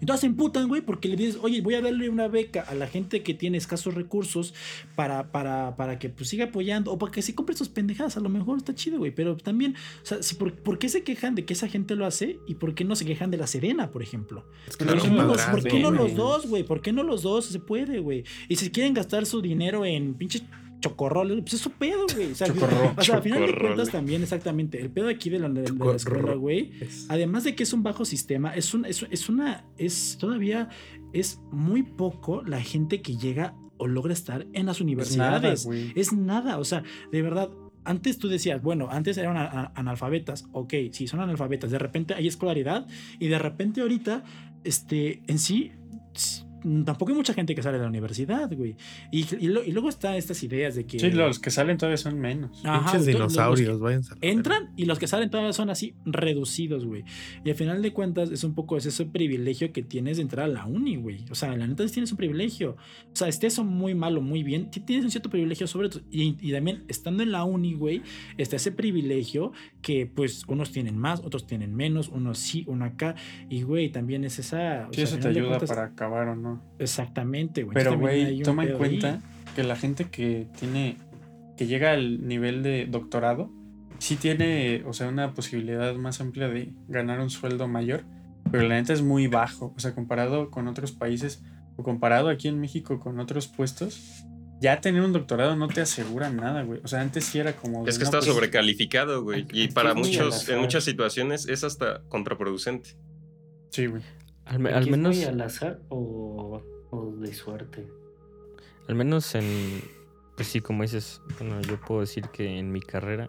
Entonces se emputan, güey, porque le dices, oye, voy a darle una beca a la gente que tiene escasos recursos para, para, para que pues, siga apoyando o para que se compre sus pendejadas. A lo mejor está chido, güey. Pero también, o sea, si, por, ¿por qué se quejan de que esa gente lo hace y por qué no se quejan de la Sedena, por ejemplo? Es que Pero ¿Por no qué no lo los- podrás, ¿Por qué no güey. los dos, güey? ¿Por qué no los dos? Se puede, güey. Y si quieren gastar su dinero en pinches chocorroles, pues es su pedo, güey. O sea, Chocorro- o sea, al final de cuentas también, exactamente. El pedo aquí de la, de la escuela, güey. Además de que es un bajo sistema, es, un, es, es una. Es todavía. Es muy poco la gente que llega o logra estar en las Es nada, universidades. güey. Es nada, o sea, de verdad, antes tú decías, bueno, antes eran analfabetas, ok, sí, son analfabetas, de repente hay escolaridad y de repente ahorita, este, en sí, tampoco hay mucha gente que sale de la universidad, güey. Y, y lo- y luego están estas ideas de que... Sí, los que salen todavía son menos. Ajá, Pinches dinosaurios, verga. Entran y los que salen todavía son así reducidos, güey. Y al final de cuentas es un poco ese, ese privilegio que tienes de entrar a la uni, güey. O sea, la neta tienes un privilegio. O sea, estés muy mal o muy bien, tienes un cierto privilegio sobre todo. Y, y también estando en la uni, güey, está ese privilegio que pues unos tienen más, otros tienen menos, unos sí, uno acá. Y, güey, también es esa... o Sí, sea, eso te ayuda cuentas- para acabar o no. Exactamente, güey. Pero, güey, toma en ahí. cuenta que la gente que tiene, que llega al nivel de doctorado, sí tiene, o sea, una posibilidad más amplia de ganar un sueldo mayor, pero la neta es muy bajo. O sea, comparado con otros países, o comparado aquí en México con otros puestos, ya tener un doctorado no te asegura nada, güey. O sea, antes sí era como... Es que está pues, sobrecalificado, güey. Y para muchos, en muchas situaciones es hasta contraproducente. Sí, güey. Al, es menos, muy al azar o, o de suerte. al menos en, pues sí, como dices, bueno, yo puedo decir que en mi carrera,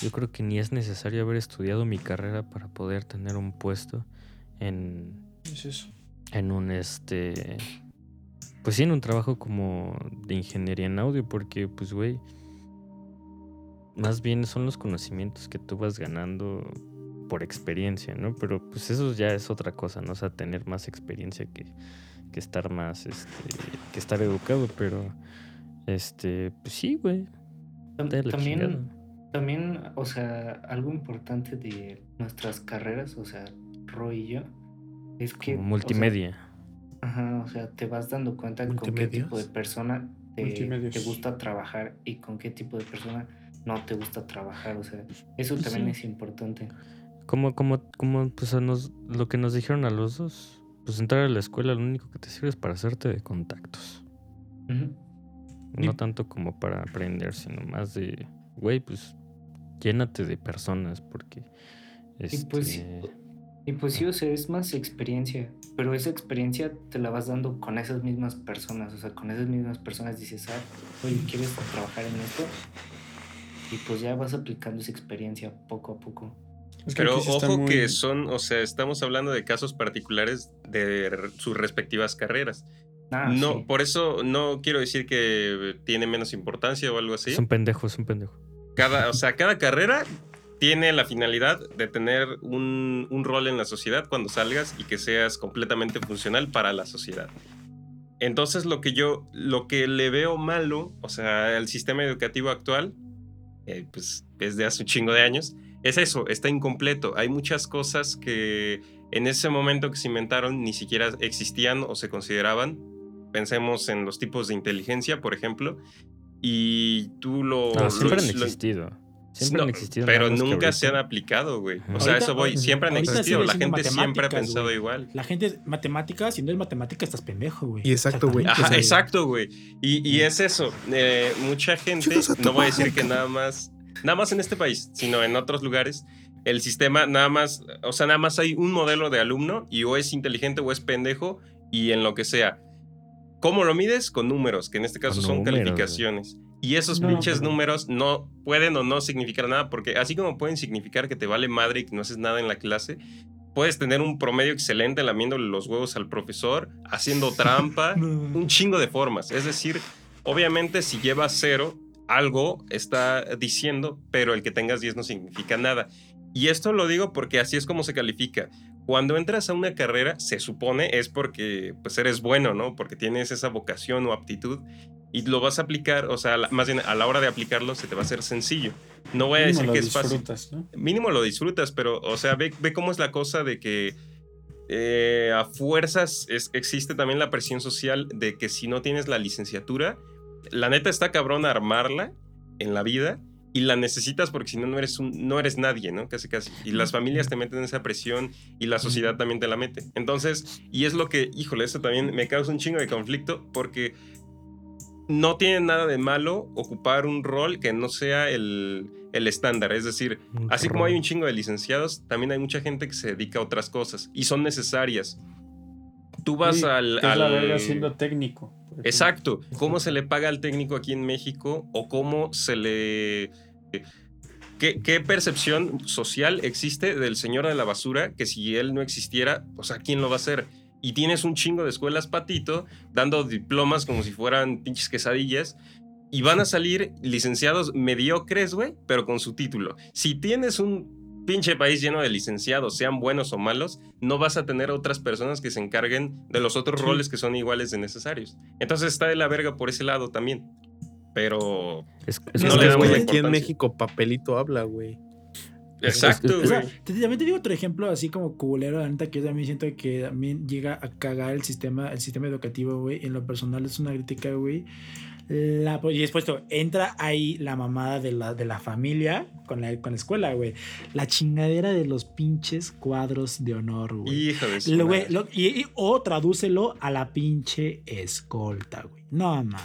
yo creo que ni es necesario haber estudiado mi carrera para poder tener un puesto en, Es eso. en un este pues sí en un trabajo como de ingeniería en audio porque pues güey más bien son los conocimientos que tú vas ganando por experiencia no pero pues eso ya es otra cosa no o sea tener más experiencia que, que estar más este que estar educado pero este pues sí güey También, chingada. también, o sea, algo importante de nuestras carreras, o sea, Roy y yo, es que... como o sea, multimedia Ajá, o sea, te vas dando cuenta con qué tipo de persona te, te gusta trabajar y con qué tipo de persona no te gusta trabajar. O sea, eso Pues también sí. es importante. Como como como pues a nos, lo que nos dijeron a los dos pues entrar a la escuela lo único que te sirve es para hacerte de contactos. No tanto como para aprender, sino más de, güey, pues llénate de personas porque... Y pues, este, y pues sí, o sea, es más experiencia, pero esa experiencia te la vas dando con esas mismas personas, o sea, con esas mismas personas dices, ah, oye, ¿quieres trabajar en esto? Y pues ya vas aplicando esa experiencia poco a poco. Es que Pero sí ojo muy- que son, o sea, estamos hablando de casos particulares de sus respectivas carreras. Ah, no, sí. por eso no quiero decir que tiene menos importancia o algo así. Es un pendejo, es un pendejo. Cada, o sea, cada carrera tiene la finalidad de tener un, un rol en la sociedad cuando salgas y que seas completamente funcional para la sociedad. Entonces, lo que yo, lo que le veo malo, o sea, al sistema educativo actual, eh, pues desde hace un chingo de años, es eso, está incompleto. Hay muchas cosas que en ese momento que se inventaron ni siquiera existían o se consideraban. Pensemos en los tipos de inteligencia, por ejemplo, y tú lo... No, lo- siempre han lo- existido. Siempre no, han existido. Pero nunca se han aplicado, güey. O sea, Ahorita- eso voy. Siempre han existido. La gente siempre ha pensado güey. igual. La gente es matemáticas, si no es matemática estás pendejo, güey. Y exacto, güey. Ajá, exacto, güey. Y, y es eso. eh, mucha gente, no voy a decir que nada más, nada más en este país, sino en otros lugares, el sistema nada más, o sea, nada más hay un modelo de alumno y o es inteligente o es pendejo y en lo que sea. ¿Cómo lo mides? Con números, que en este caso Con son números, güey. calificaciones. Y esos No, pinches pero- números no pueden o no significar nada, porque así como pueden significar que te vale madre y que no haces nada en la clase, puedes tener un promedio excelente lamiéndole los huevos al profesor, haciendo trampa, un chingo de formas. Es decir, obviamente si llevas cero, algo está diciendo, pero el que tengas 10 no significa nada. Y esto lo digo porque así es como se califica. Cuando entras a una carrera, se supone es porque pues eres bueno, ¿no? Porque tienes esa vocación o aptitud y lo vas a aplicar, o sea, más bien a la hora de aplicarlo se te va a hacer sencillo. No voy a mínimo decir que es fácil ¿no? mínimo lo disfrutas, pero, o sea, ve, ve cómo es la cosa de que eh, a fuerzas es- existe también la presión social de que si no tienes la licenciatura, la neta está cabrón armarla en la vida y la necesitas porque si no, no eres, un, no eres nadie, ¿no? Casi, casi. Y las familias te meten esa presión y la sociedad también te la mete. Entonces, y es lo que, híjole, eso también me causa un chingo de conflicto porque no tiene nada de malo ocupar un rol que no sea el, el estándar. Es decir, Así como hay un chingo de licenciados, también hay mucha gente que se dedica a otras cosas y son necesarias. Tú vas Sí, al... es la al- verga siendo técnico. Exacto. ¿Cómo se le paga al técnico aquí en México? ¿O cómo se le... ¿Qué, qué percepción social existe del señor de la basura que si él no existiera, o sea, ¿quién lo va a hacer? Y tienes un chingo de escuelas patito dando diplomas como si fueran pinches quesadillas y van a salir licenciados mediocres, güey, pero con su título. Si tienes un pinche país lleno de licenciados, sean buenos o malos, no vas a tener otras personas que se encarguen de los otros Sí. roles que son iguales de necesarios. Entonces está de la verga por ese lado también. Pero Es, Es No que, le güey, la aquí en. México papelito habla, güey. exacto, O sea, güey. también te digo otro ejemplo así como culero, la neta, que yo también siento que también llega a cagar el sistema, el sistema educativo, güey. En lo personal es una crítica, güey. La, y después to- entra ahí la mamada de la, de la familia con la, con la escuela, güey. La chingadera de los pinches cuadros de honor, güey. Hijo de su Lo, güey, madre. lo- y, y- o tradúcelo a la pinche escolta, güey. No, mames.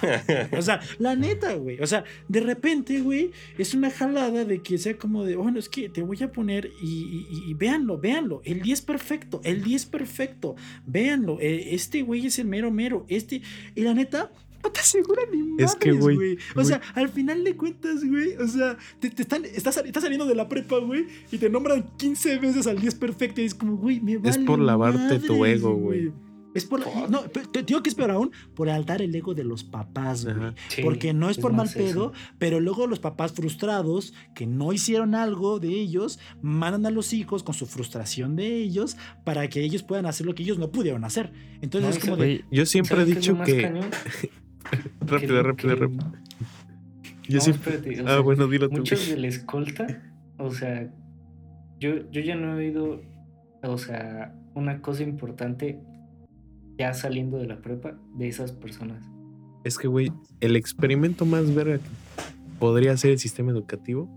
O sea, la neta, güey. O sea, de repente, güey, es una jalada de que sea como de, bueno, es que te voy a poner y, y- y- y véanlo, véanlo. El 10 perfecto, el 10 perfecto. Véanlo. eh, Este güey es el mero mero. Este. Y la neta. No te asegura ni Es que, madres, güey. O sea, al final de cuentas, güey. O sea, te, te están, estás, estás saliendo de la prepa, güey. Y te nombran 15 veces al 10 perfecto. Y es como, güey, me vale Es por lavarte tu madres, ego, güey. Es por. la- no, te digo que es peor aún por altar el ego de los papás, güey. Sí, Porque no es por mal eso. pedo, pero luego los papás frustrados que no hicieron algo de ellos, mandan a los hijos con su frustración de ellos para que ellos puedan hacer lo que ellos no pudieron hacer. Entonces No, es como de. Yo siempre he ¿Sabes qué es lo dicho que. Rápido, rápido, rápido. Yo No, siempre. espérate, o Ah, sea, bueno, dilo tú. Muchos de la escolta, o sea, yo, yo ya no he oído, o sea, una cosa importante ya saliendo de la prepa de esas personas. Es que, güey, el experimento más verga que podría hacer el sistema educativo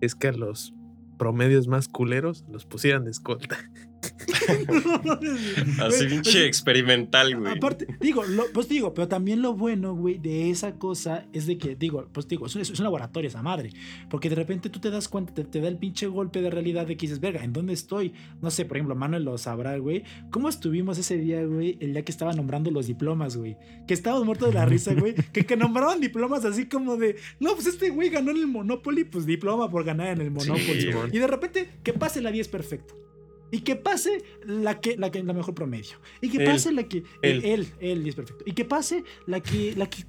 es que a los promedios más culeros los pusieran de escolta. Así pinche sea, experimental, güey. Aparte, digo, lo- pues digo, pero también lo bueno, güey, de esa cosa es de que, digo, pues digo, es un, es un laboratorio esa madre. Porque de repente tú te das cuenta, te, te da el pinche golpe de realidad de que dices, verga, ¿en dónde estoy? No sé, por ejemplo, Manuel lo sabrá, güey. ¿Cómo estuvimos ese día, güey? El día que estaba nombrando los diplomas, güey. Que estábamos muertos de la risa, güey. Que, que nombraban diplomas así como de, no, pues este güey ganó en el Monopoly, pues diploma por ganar en el Monopoly. Sí, y de repente, que pase la 10 perfecto. Y que pase la que la que la mejor promedio. Y que Él. pase la que él, Él. él, él, es perfecto. Y que pase la que la que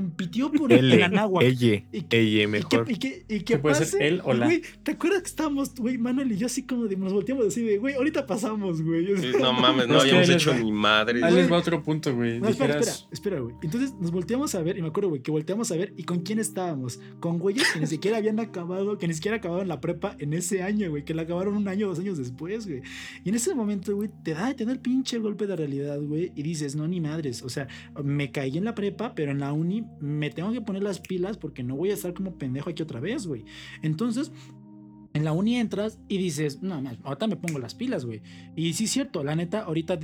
compitió por L, el Anáhuac. ella, ella Y que, mejor. y que, y que puede ser él o la. Güey, ¿te acuerdas que estábamos, güey, Manuel y yo así como de nos volteamos así de, güey, ahorita pasamos, güey? Sí, No mames, no habíamos hecho ni madre. Ahí les va otro punto, güey. No, espera, espera, espera, güey. Entonces nos volteamos a ver, y me acuerdo, güey, que volteamos a ver y con quién estábamos. Con güeyes que ni siquiera habían acabado, que ni siquiera acabaron la prepa en ese año, güey, que la acabaron un año o dos años después, güey. Y en ese momento, güey, te da, te da el pinche golpe de realidad, güey, y dices, no, ni madres. O sea, me caí en la prepa, pero en la uni me tengo que poner las pilas porque no voy a estar como pendejo aquí otra vez, güey. Entonces. En la uni entras y dices, no, man, ahorita me pongo las pilas, güey. Y sí es cierto, la neta, ahorita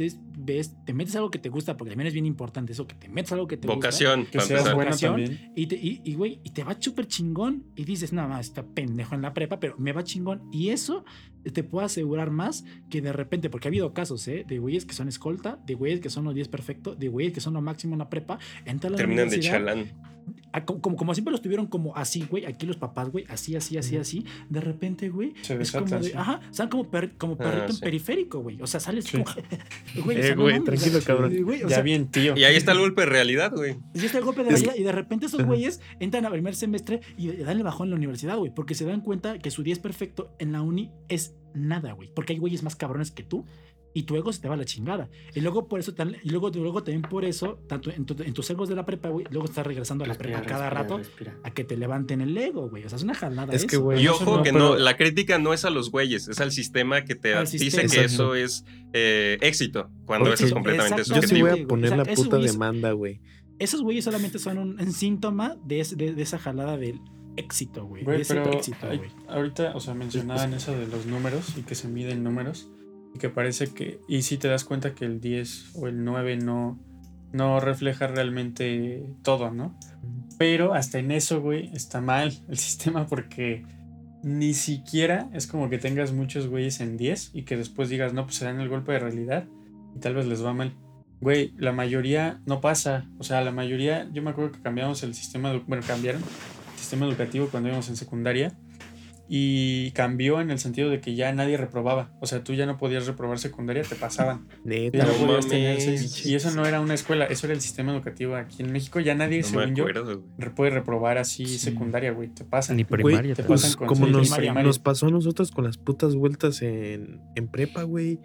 ves, te metes algo que te gusta, porque también es bien importante eso, que te metes algo que te gusta. Vocación, que para seas Vocación. también. Y, te, y, y, güey, y te va súper chingón. Y dices, nada más, está pendejo en la prepa, pero me va chingón. Y eso te puedo asegurar más que de repente, porque ha habido casos, ¿eh? De güeyes que son escolta, de güeyes que son los 10 perfecto, de güeyes que son lo máximo en la prepa, entran a la Terminan de chalán. Ah, como, como, siempre los tuvieron como así, güey, aquí los papás, güey, así, así, así, así. De repente, güey, Se es como de, ajá, salen como, per- como Ah, perrito en sí. periférico, güey. O sea, sales Sí. como, güey, o Eh, sea, no güey, mames, tranquilo, cabrón. güey, ya sea, bien, tío. Y ahí está el golpe de realidad, güey. y está el golpe de realidad, y de repente esos güeyes entran a primer semestre y dan el bajón en la universidad, güey, porque se dan cuenta que su 10 perfecto en la uni es nada, güey, porque hay güeyes más cabrones que tú y tu ego se te va a la chingada. Y luego por eso, tan- y luego, luego también por eso, tanto en, tu- en tus egos de la prepa, güey, luego estás regresando a la Respira, prepa cada respira, rato respira. a que te levanten el ego, güey. O sea, es una jalada. Es que, güey, Y ojo no, que pero- no, la crítica no es a los güeyes, es al sistema que te dice que eso es eh, éxito, cuando Porque- eso es completamente Exacto. Yo sí voy subjetivo. a güey. poner O sea, la puta güeyes- demanda, güey. Esos güeyes solamente son un, un síntoma de, ese- de, de esa jalada del éxito, güey. Güey, de ese pero éxito, hay- güey. ahorita, o sea, mencionaban eso de los números y que se miden números que parece que, y si te das cuenta que el 10 o el 9 no, no refleja realmente todo, ¿no? Pero hasta en eso, güey, está mal el sistema porque ni siquiera es como que tengas muchos güeyes en 10 y que después digas, no, pues se dan el golpe de realidad y tal vez les va mal. Güey, la mayoría no pasa. O sea, la mayoría, yo me acuerdo que cambiamos el sistema, bueno, cambiaron el sistema educativo cuando íbamos en secundaria. Y cambió en el sentido de que ya nadie reprobaba. O sea, tú ya no podías reprobar secundaria, te pasaban. Neta, ya no podías tener seis- Y eso no era una escuela, eso era el sistema educativo aquí en México. Ya nadie, No según yo, acuerdo, puede reprobar así Sí. secundaria, güey. Te pasan. Ni primaria. te pasan pues con como sí, nos, primaria. nos pasó a nosotros con las putas vueltas en, en prepa, güey.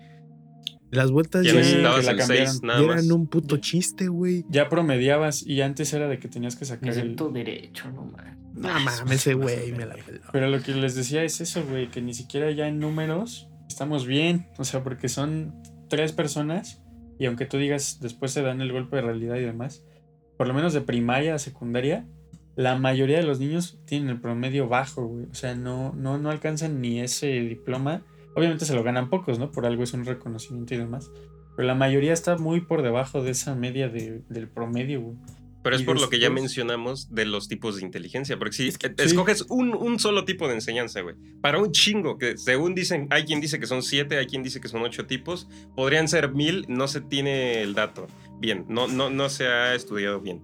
Las vueltas Ya ya, necesitabas que la el cambiaron. 6 ya nada más. eran un puto chiste, güey. Ya promediabas y antes era de que tenías que sacar el... Derecho, no mames. No mames, ese güey me la peló. Pero lo que les decía es eso, güey, que ni siquiera ya en números estamos bien. O sea, porque son tres personas y aunque tú digas después se dan el golpe de realidad y demás, por lo menos de primaria a secundaria, la mayoría de los niños tienen el promedio bajo, güey. O sea, no, no, no alcanzan ni ese diploma. Obviamente se lo ganan pocos, ¿no? Por algo es un reconocimiento y demás. Pero la mayoría está muy por debajo de esa media de- del promedio, güey. Pero es por lo que ya mencionamos de los tipos de inteligencia. Porque si Es que- sí. escoges un, un solo tipo de enseñanza, güey, para un chingo, que según dicen, hay quien dice que son siete, hay quien dice que son ocho tipos, podrían ser mil, no se tiene el dato bien, no, no, no se ha estudiado bien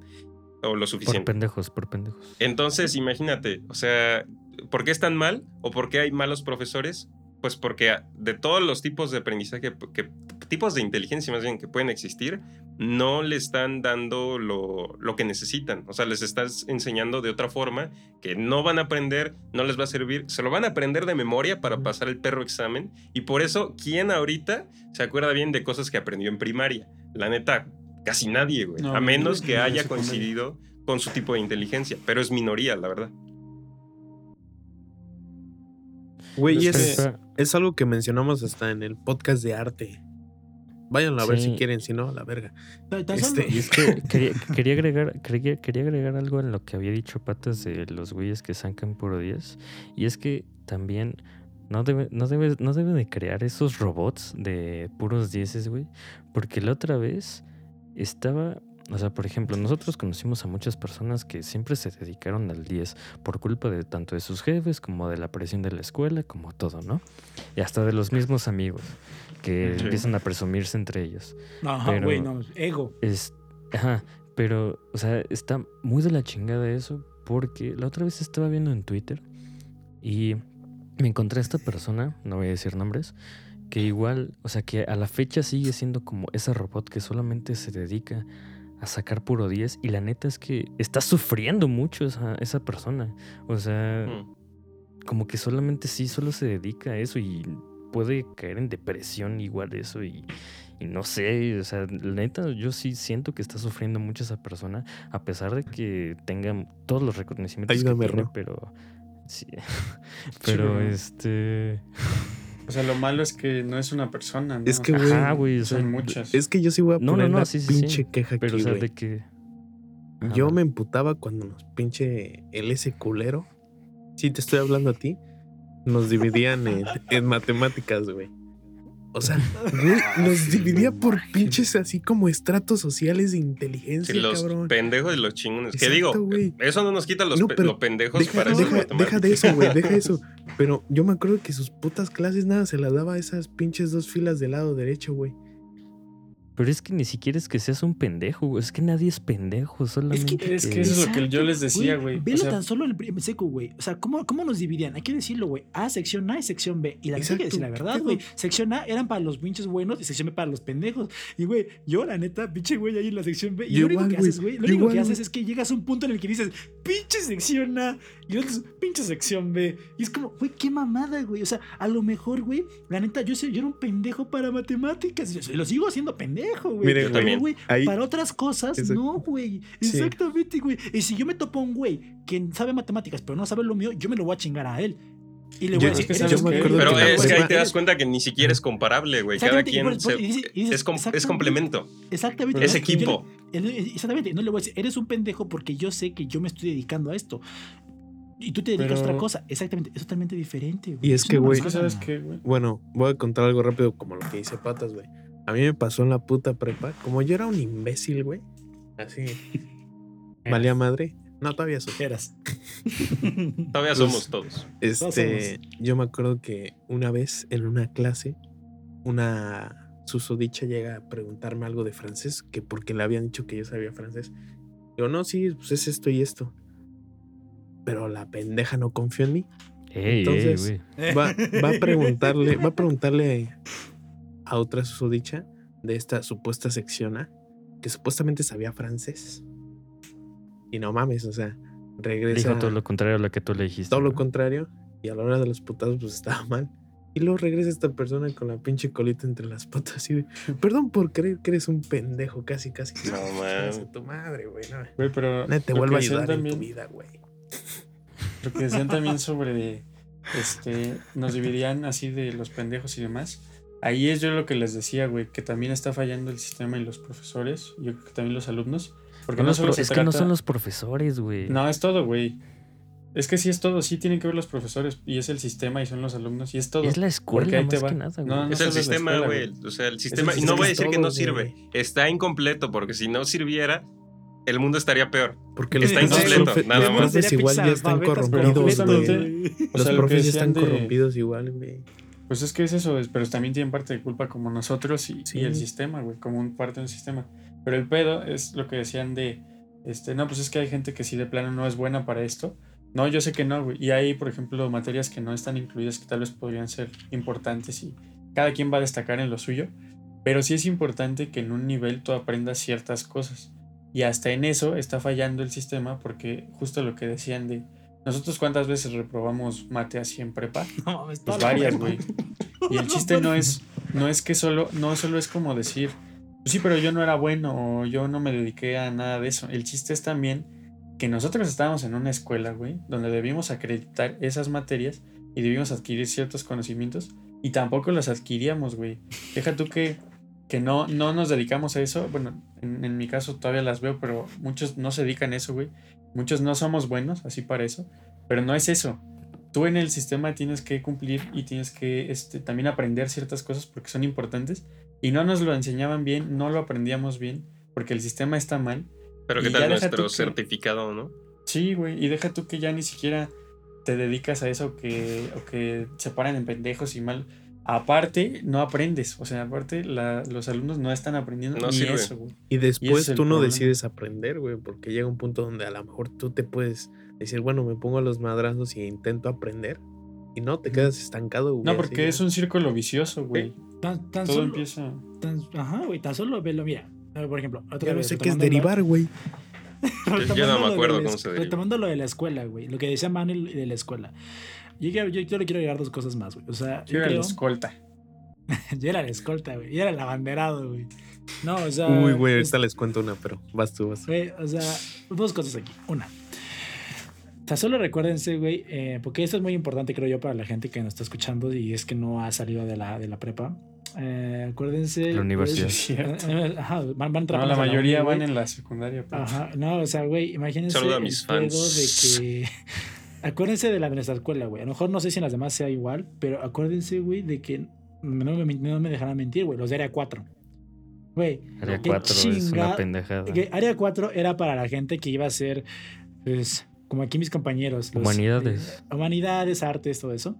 o lo Por suficiente. pendejos, por pendejos. Entonces, imagínate, o sea, ¿por qué es tan mal o por qué hay malos profesores? Pues porque de todos los tipos de aprendizaje, que, tipos de inteligencia más bien que pueden existir, no le están dando lo, lo que necesitan. O sea, les estás enseñando de otra forma que no van a aprender, no les va a servir, se lo van a aprender de memoria para pasar el perro examen. Y por eso, ¿quién ahorita se acuerda bien de cosas que aprendió en primaria? La neta, casi nadie, güey. No, a menos que haya coincidido con su tipo de inteligencia, pero es minoría, la verdad. Güey, y Es es, Espera, es algo que mencionamos hasta en el podcast de arte. Váyanlo a ver si quieren, si no, a la verga. Este- Y es que quería, quería agregar, quería, quería agregar algo en lo que había dicho Patas de los güeyes que sacan puro 10. Y es que también no debe, no debe, no debe de crear esos robots de puros 10, güey. Porque la otra vez estaba. O sea, por ejemplo, nosotros conocimos a muchas personas que siempre se dedicaron al 10 por culpa de tanto de sus jefes como de la presión de la escuela, como todo, ¿no? Y hasta de los mismos amigos que Sí. empiezan a presumirse entre ellos. Pero- güey, no. Ego. Es, ajá, pero, o sea, está muy de la chingada eso porque la otra vez estaba viendo en Twitter y me encontré a esta persona, no voy a decir nombres, que igual, o sea, que a la fecha sigue siendo como ese robot que solamente se dedica a sacar puro 10 y la neta es que está sufriendo mucho esa, esa persona. O sea, Mm. como que solamente sí, solo se dedica a eso y puede caer en depresión igual eso y, y no sé, o sea, la neta yo sí siento que está sufriendo mucho esa persona a pesar de que tenga todos los reconocimientos Ayúdame, que tiene, Ro. pero sí, pero este, O sea, lo malo es que no es una persona, ¿no? Es que, O sea, güey, ajá, güey, o sea, son muchas. Es que yo sí voy a No, no, poner no, la sí, sí, sí. pinche queja pero o aquí, sea, güey. de que Yo me emputaba cuando nos pinche el ese culero. Sí, te estoy hablando a ti. Nos dividían en, en matemáticas, güey. O sea, güey, nos dividía por pinches así como estratos sociales de inteligencia, Sí, los cabrón. pendejos y los chingones. que Exacto, digo, güey. eso no nos quita los, No, pe- los pendejos Deja, para deja- deja de eso, güey, deja eso. Pero yo me acuerdo que sus putas clases nada se las daba a esas pinches dos filas del lado derecho, güey. Pero es que ni siquiera es que seas un pendejo, güey, es que nadie es pendejo, solamente es que eso es lo que yo les decía, güey. O Velo sea- tan solo el primer seco, güey. O sea, ¿cómo, ¿cómo nos dividían? Hay que decirlo, güey. A, sección A y sección B. Y la que decir la verdad, ¿qué güey. Sección A eran para los pinches buenos y sección B para los pendejos. Y, güey, yo, la neta, pinche güey ahí en la sección B. Y Yo lo único igual, que haces, güey, lo único igual, que haces es que llegas a un punto en el que dices, pinche sección A y otros, pinche sección B. Y es como, güey, qué mamada, güey. O sea, a lo mejor, güey, la neta, yo, sé- yo era un pendejo para matemáticas. Y lo sigo haciendo pendejo, güey. Mire, Yo Pero, también. güey, Ahí- para otras cosas, Exacto. no, güey. Sí. Exactamente, güey. Y si yo me topo a un güey que sabe matemáticas, pero no sabe lo mío, yo me lo voy a chingar a él. Y le voy Yo- a decir, es que "Eres sabes un qué, pendejo". Pero que es que ahí te das cuenta que ni siquiera es comparable, güey. Cada y quien por- por- se- y dices- y dices, es, com- es exactamente. complemento. Exactamente. Es Yo le- equipo. exactamente. No le voy a decir, eres un pendejo porque yo sé que yo me estoy dedicando a esto. Y tú te dedicas a otra cosa. Exactamente. Es totalmente diferente, güey. Y es que, güey, Es que, mamada. ¿sabes qué, güey? Bueno, voy a contar algo rápido como lo que dice Patas, güey. A mí me pasó en la puta prepa. Como yo era un imbécil, güey. Así. Valía madre. No, todavía soy. Eras. Todavía Pues- somos todos. Este, yo me acuerdo que una vez en una clase, una susodicha llega a preguntarme algo de francés, que porque le habían dicho que yo sabía francés. Digo, no, sí, pues es esto y esto. Pero la pendeja no confió en mí. Ey, Entonces, ey. Va, va a preguntarle, va a preguntarle a otra susodicha de esta supuesta sección A, que supuestamente sabía francés. Y no mames, o sea, regresa Dijo todo lo contrario a lo que tú le dijiste. todo lo contrario. Y a la hora de los putazos, pues estaba mal. Y luego regresa esta persona con la pinche colita entre las patas y de, perdón por creer que eres un pendejo, casi, casi. No, man. tu madre, güey. No, Güey, pero. te lo vuelve a ayudar en tu también- vida, güey. Lo que decían también sobre. Este. Nos dividían así de los pendejos y demás. Ahí es yo lo que les decía, güey, que también está fallando el sistema y los profesores. Yo creo que también los alumnos. Porque No no, los solo se es que no trata- son los profesores, güey. No, es todo, güey. Es que sí es todo, sí tienen que ver los profesores y es el sistema y son los alumnos y es todo. Es la escuela Porque ahí te más va. que nada, güey. No, no Es el sistema, güey. O sea, el sistema. Y sistema no voy a decir que todo, no sirve. güey. Está incompleto, porque si no sirviera, el mundo estaría peor. Porque Está los incompleto, profe- nada los más. profes igual ya están corrompidos, Pero güey. justamente- O Los profes ya están corrompidos igual, güey. Pues es que es eso, es- pero también tienen parte de culpa como nosotros y, Sí. y el sistema, güey, como un parte de un sistema. Pero el pedo es lo que decían de, este, no, pues es que hay gente que sí de plano no es buena para esto. No, yo sé que no, güey. Y hay, por ejemplo, materias que no están incluidas que tal vez podrían ser importantes y cada quien va a destacar en lo suyo. Pero sí es importante que en un nivel tú aprendas ciertas cosas. Y hasta en eso está fallando el sistema porque justo lo que decían de, nosotros cuántas veces reprobamos mate así en prepa. No, Pues varias, güey. Y el chiste no es, no es que solo, no solo es como decir, "Pues sí, pero yo no era bueno o yo no me dediqué a nada de eso. El chiste es también que nosotros estábamos en una escuela, güey, donde debimos acreditar esas materias y debimos adquirir ciertos conocimientos y tampoco los adquiríamos, güey. Deja tú que, que no, no nos dedicamos a eso. Bueno, en, en mi caso todavía las veo, pero muchos no se dedican a eso, güey. Muchos no somos buenos, así para eso. Pero no es eso tú en el sistema tienes que cumplir y tienes que este, también aprender ciertas cosas porque son importantes y no nos lo enseñaban bien, no lo aprendíamos bien porque el sistema está mal. Pero ¿qué tal nuestro que- certificado, no? Sí, güey, y deja tú que ya ni siquiera te dedicas a eso que, o que se paran en pendejos y mal. Aparte, no aprendes, o sea, aparte la- los alumnos no están aprendiendo No ni sirve. eso, güey. Y después es el tú no problema. decides aprender, güey, porque llega un punto donde a lo mejor tú te puedes decir, bueno, me pongo a los madrazos y intento aprender. Y no, te quedas estancado, güey. No, así porque ya. es un círculo vicioso, güey. Tan, tan Todo solo, empieza... tan- ajá, güey, tan solo velo, mira. Por ejemplo, otra Ya no vez, sé qué es derivar, güey. Yo- yo no me acuerdo cómo se deriva. Retomando lo de la escuela, güey. Lo que decía Manuel de la escuela. Yo, yo, yo le quiero agregar dos cosas más, güey. O sea, Yo yo, era la creo, escolta. yo era la escolta, güey. Yo era el abanderado, güey. No, o sea. Uy, güey, es- ahorita les cuento una, pero vas tú, vas. tú. Güey, o sea, dos cosas aquí. Una. O sea, solo recuérdense, güey, eh, porque esto es muy importante, creo yo, para la gente que nos está escuchando y es que no ha salido de la, de la prepa. Eh, acuérdense. La universidad. Sí, es cierto. eh, eh, Ajá, van, van No, la mayoría uni, van en la secundaria. pero- Ajá, no, o sea, güey, imagínense Saludo a el mis pedo fans. de que... Acuérdense de la de nuestra escuela, güey. A lo mejor no sé si en las demás sea igual, pero acuérdense, güey, de que no me, no me dejarán mentir, güey, los de Área 4. Güey, Área qué 4 es una pendejada. que Área 4 era para la gente que iba a ser, pues, como aquí mis compañeros. los Humanidades. de- humanidades, artes, todo eso.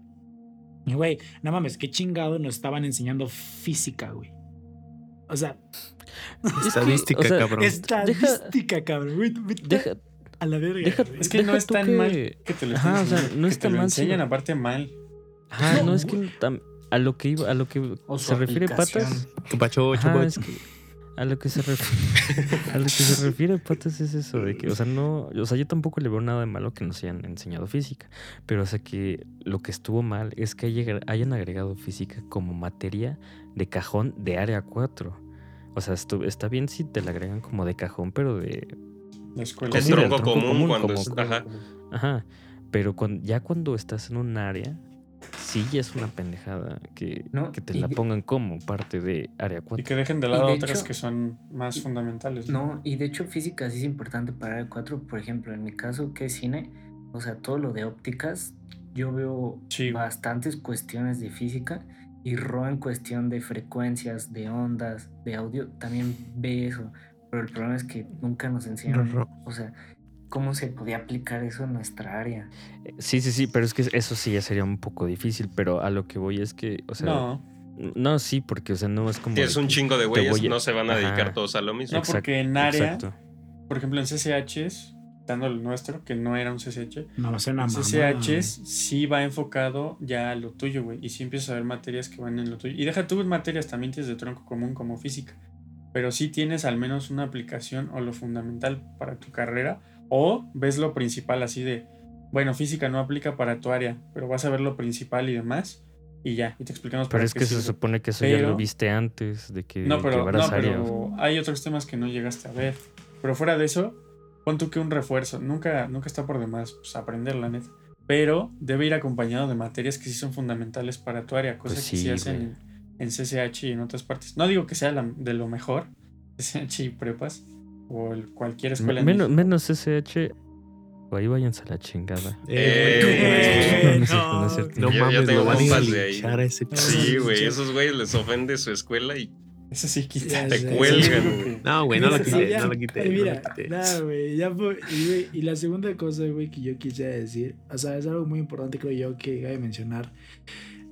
Y, güey, no mames, qué chingado nos estaban enseñando física, güey. O sea, Estadística, o sea, cabrón. estadística, cabrón. güey, vete Deja, a la verga. deja-. Es que no es tan que- mal que te lo Ajá, o sea, no que está te lo mal, enseñan sino- aparte mal. ah, no, No, es que a lo que iba, a lo que O se refiere patas. ¿Qué pacho, Ajá, es que a lo que se refiere, a lo que se refiere patas es eso de que, o sea, no, o sea, yo tampoco le veo nada de malo que nos hayan enseñado física, pero o sea que lo que estuvo mal es que haya- hayan agregado física como materia de cajón de área 4. O sea, está bien si te la agregan como de cajón, pero de La escuela. Es tronco tronco común, común, cuando como- es. Ajá. Ajá. Pero cuan- ya cuando estás en un área, sí ya es una pendejada que, No, que te y la pongan como parte de área Y 4. que dejen de Y lado de otras hecho- que son más fundamentales. No, y de hecho física sí es importante para el 4, por ejemplo, en mi caso que es cine, o sea, todo lo de ópticas, yo veo Sí. bastantes cuestiones de física y Ro en cuestión de frecuencias, de ondas, de audio, también ve eso, pero el problema es que nunca nos enseñaron, Ro- o sea, cómo se podía aplicar eso en nuestra área. Sí, sí, sí, pero es que eso sí ya sería un poco difícil, pero a lo que voy es que, o sea, no, No, sí, porque, o sea, no es como. Si es un chingo de güeyes, a- no se van a dedicar Ajá. todos a lo mismo. No, porque en área- Exacto. Por ejemplo, en CCHs, dando el nuestro, que no era un CCH, No, lo sé, una en mamá. CCHs sí va enfocado ya a lo tuyo, güey. Y sí empiezas a ver materias que van en lo tuyo. Y deja tú materias también tienes de tronco común como física. Pero sí tienes al menos una aplicación o lo fundamental para tu carrera. O ves lo principal así de, bueno, física no aplica para tu área, pero vas a ver lo principal y demás. Y ya, y te explicamos Pero para es qué que se supone que eso ya lo viste antes de que No, pero, llevaras no, pero hay otros temas que no llegaste a ver. Pero fuera de eso, pon tú que un refuerzo. Nunca, nunca está por demás pues, aprender, la neta. Pero debe ir acompañado de materias que sí son fundamentales para tu área, cosas Pues que sí sí, hacen. En, CCH y en otras partes. No digo que sea la- de lo mejor, CCH y prepas, o el- cualquier escuela. en menos. O ahí váyanse a la chingada. Eh, no, no es cierto, no. No ya mames, tengo lo van a ir a compas de ahí. a ese Sí, güey, esos güeyes les ofende su escuela y Eso sí quita. Ya te cuelgan, güey. No, güey, no lo quité, no lo quité. no Mira, lo quité. nada, güey, ya fue- y, güey, y la segunda cosa, güey, que yo quisiera decir, o sea, es algo muy importante, creo yo, que cabe mencionar.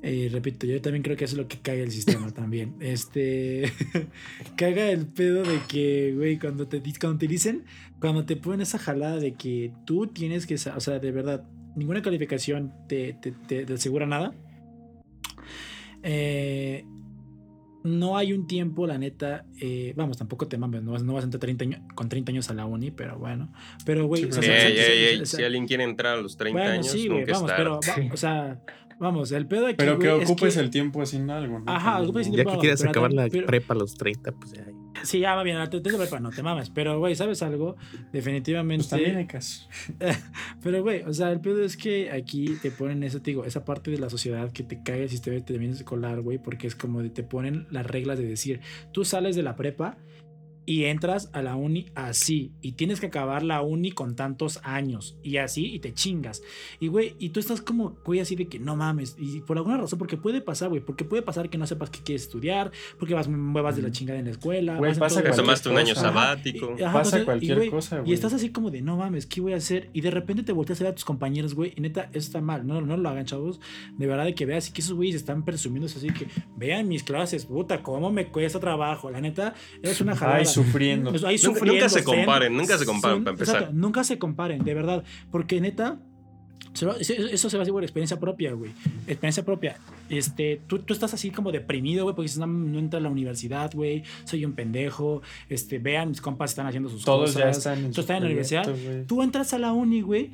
Eh, repito, yo también creo que eso es lo que caga el sistema también. Este. caga el pedo de que, güey, cuando te, cuando te dicen, cuando te ponen esa jalada de que tú tienes que. O sea, de verdad, ninguna calificación te, te, te- te asegura nada. Eh, no hay un tiempo, la neta. eh, vamos, tampoco te mames, no vas, no vas a entrar 30 años, con 30 años a la uni, pero bueno. Pero, güey, Sí, o sea, Ey, o sea, ey, o sea, ey, o sea, si alguien quiere entrar a los 30 bueno, años, sí, güey, nunca vamos, es pero, va- o sea, vamos, el pedo aquí. Pero que güey, es ocupes que- el tiempo haciendo algo, ¿no? Ajá, ocupes el Ya tiempo. que Pero quieras también- acabar la pero- prepa a los 30, pues ya. Sí, ya va bien, te tengo prepa, no te mames. Pero, güey, ¿sabes algo? Definitivamente. Pues también hay caso. Pero, güey, o sea, el pedo es que aquí te ponen te digo, esa parte de la sociedad que te cae el sistema de terminas escolar, güey, porque es como de te ponen las reglas de decir, tú sales de la prepa y entras a la uni así, y tienes que acabar la uni con tantos años, y así, y te chingas. Y, güey, y tú estás como, güey, así de que no mames, y por alguna razón, porque puede pasar, güey, porque puede pasar que no sepas qué quieres estudiar, porque vas muevas de la chingada en la escuela. Güey, pasa Que tomaste un año sabático. y- ajá, Pasa cualquier y, güey, cosa, Y güey. estás así como de, no mames, ¿qué voy a hacer? Y de repente te volteas a ver a tus compañeros, güey, y neta, eso está mal. No, no lo hagan, chavos. De verdad, de que veas que esos güeyes están presumiendo así que vean mis clases, puta, cómo me cuesta trabajo. La neta, es una jalada. Ay, sufriendo. Ahí Nunca- sufriendo, nunca se comparen, nunca se comparen, para empezar. exacto, nunca se comparen, de verdad. Porque neta, eso se va a hacer por experiencia propia, güey. Experiencia propia. Este, tú, tú estás así como deprimido, güey, porque dices, no, no entra a la universidad, güey, soy un pendejo. Este, vean, mis compas están haciendo sus Todos cosas. ya están en Tú su estás en la universidad. Tú entras a la uni, güey,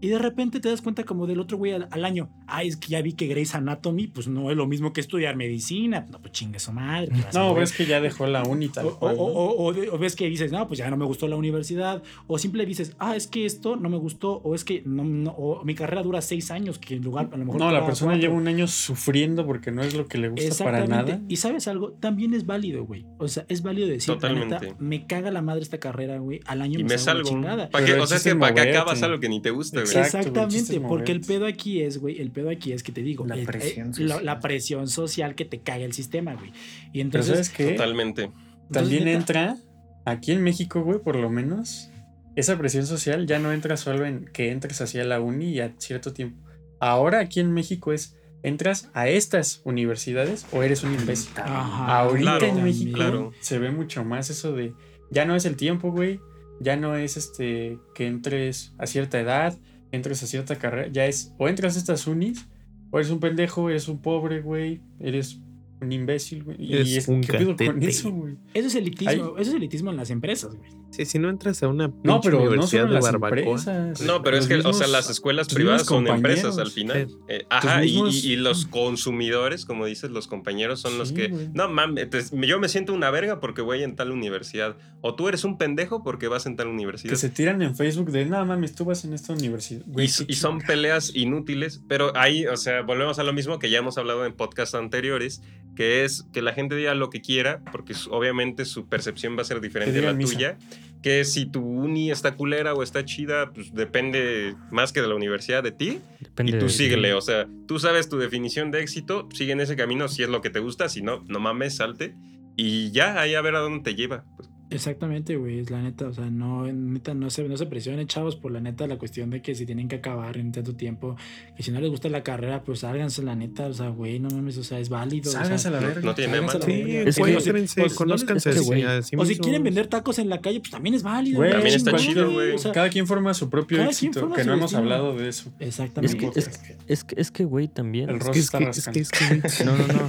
y de repente te das cuenta como del otro güey al, al año. Ay, es que ya vi que Grey's Anatomy, pues no es lo mismo que estudiar medicina. No, pues chingue su madre. ¿qué vas a No, ves que ya dejó la uni tal O, o- cual. ¿no? o- o ves que dices, no, pues ya no me gustó la universidad. O simple dices, ah, es que esto no me gustó. O es que no, no- o mi carrera dura seis años, que en lugar, a lo mejor. No, la persona cuatro. lleva un año sufriendo porque no es lo que le gusta para nada. Y sabes algo, también es válido, güey. O sea, es válido decir, la neta, Totalmente. me caga la madre esta carrera, güey. Al año Y me salgo la salgo. chingada. ¿Para qué? O sea, es que para qué acabas algo que ni te gusta, güey. Exacto, Exactamente, porque el pedo aquí es, güey, el pedo aquí es que te digo, La el- presión eh, social. la, la presión social que te caga el sistema, güey. Y Pero entonces, ¿sabes qué? Totalmente. También entra, aquí en México, güey, por lo menos, esa presión social ya no entra solo en que entres hacia la uni y a cierto tiempo. Ahora aquí en México es, ¿entras a estas universidades o eres un imbécil? Ajá, Ahorita Claro, en México claro. se ve mucho más eso de, ya no es el tiempo, güey, ya no es este, que entres a cierta edad, entres a cierta carrera, ya es, o entras a estas unis, o eres un pendejo, eres un pobre, güey, eres un imbécil, güey. Y es, un ¿qué pedo con eso, güey? Eso es elitismo, eso es elitismo en las empresas, güey. Sí, si no entras a una No, pero no universidad solo de las barbacoa. empresas. No, pero es que, o sea, las escuelas privadas son empresas al final. Sí. Eh, ajá, y- mismos- y, y los consumidores, como dices, los compañeros son los que. güey. No mames, yo me siento una verga porque voy en tal universidad. O tú eres un pendejo porque vas en tal universidad. Que se tiran en Facebook de, no mames, tú vas en esta universidad. Y, Güey, son peleas inútiles, pero ahí, o sea, volvemos a lo mismo que ya hemos hablado en podcasts anteriores, que es que la gente diga lo que quiera, porque obviamente su percepción va a ser diferente a la misa. tuya, que si tu uni está culera o está chida, pues depende más que de la universidad de ti, Depende y tú de- síguele, o sea, tú sabes tu definición de éxito, sigue en ese camino si es lo que te gusta, si no, no mames, salte, y ya, ahí a ver a dónde te lleva. Pues, Exactamente, güey, es la neta, o sea, no, neta, no se, no se presionen, chavos, por la neta, la cuestión de que si tienen que acabar en tanto tiempo, que si no les gusta la carrera, pues sálganse, la neta, o sea, güey, no mames, o sea, es válido. o sea, Sálganse a la No, verga. no tiene la Sí, encuéntrense, pues, conózcanse es que, sí O si quieren vender tacos en la calle, pues también es válido. Güey, También está chido, güey. o sea, Cada quien forma su propio éxito, forma que no hemos hablado de eso. Exactamente. Es que, es, es que, es que, güey, también. El es está que, es que, rascando. es que, güey, No, no, no.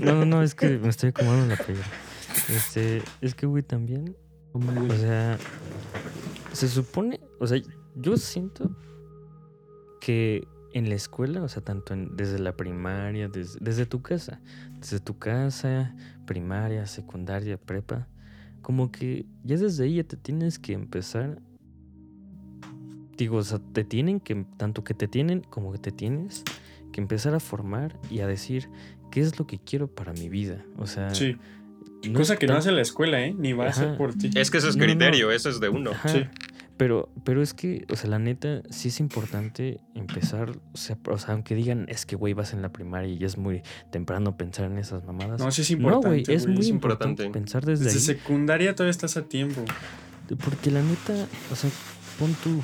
No, no, no, es que me estoy acomodando la playera. Este, es que, güey, también. O sea, se supone. O sea, yo siento que en la escuela, o sea, tanto en- desde la primaria, desde, desde tu casa, desde tu casa, primaria, secundaria, prepa, como que ya desde ahí ya te tienes que empezar. Digo, o sea, te tienen que, tanto que te tienen como que te tienes que empezar a formar y a decir qué es lo que quiero para mi vida. O sea, Sí. No Cosa que no hace la escuela, ¿eh? Ni va a hacer por ti. Es que eso es No, no, no. criterio, eso es de uno. Ajá, Sí. Pero, pero es que, o sea, la neta, sí es importante empezar, o sea, o sea, aunque digan, es que, güey, vas en la primaria y es muy temprano pensar en esas mamadas. No, sí es No, importante. güey, es muy es importante, importante. pensar desde, Desde ahí. secundaria todavía estás a tiempo. Porque la neta, o sea, pon tú,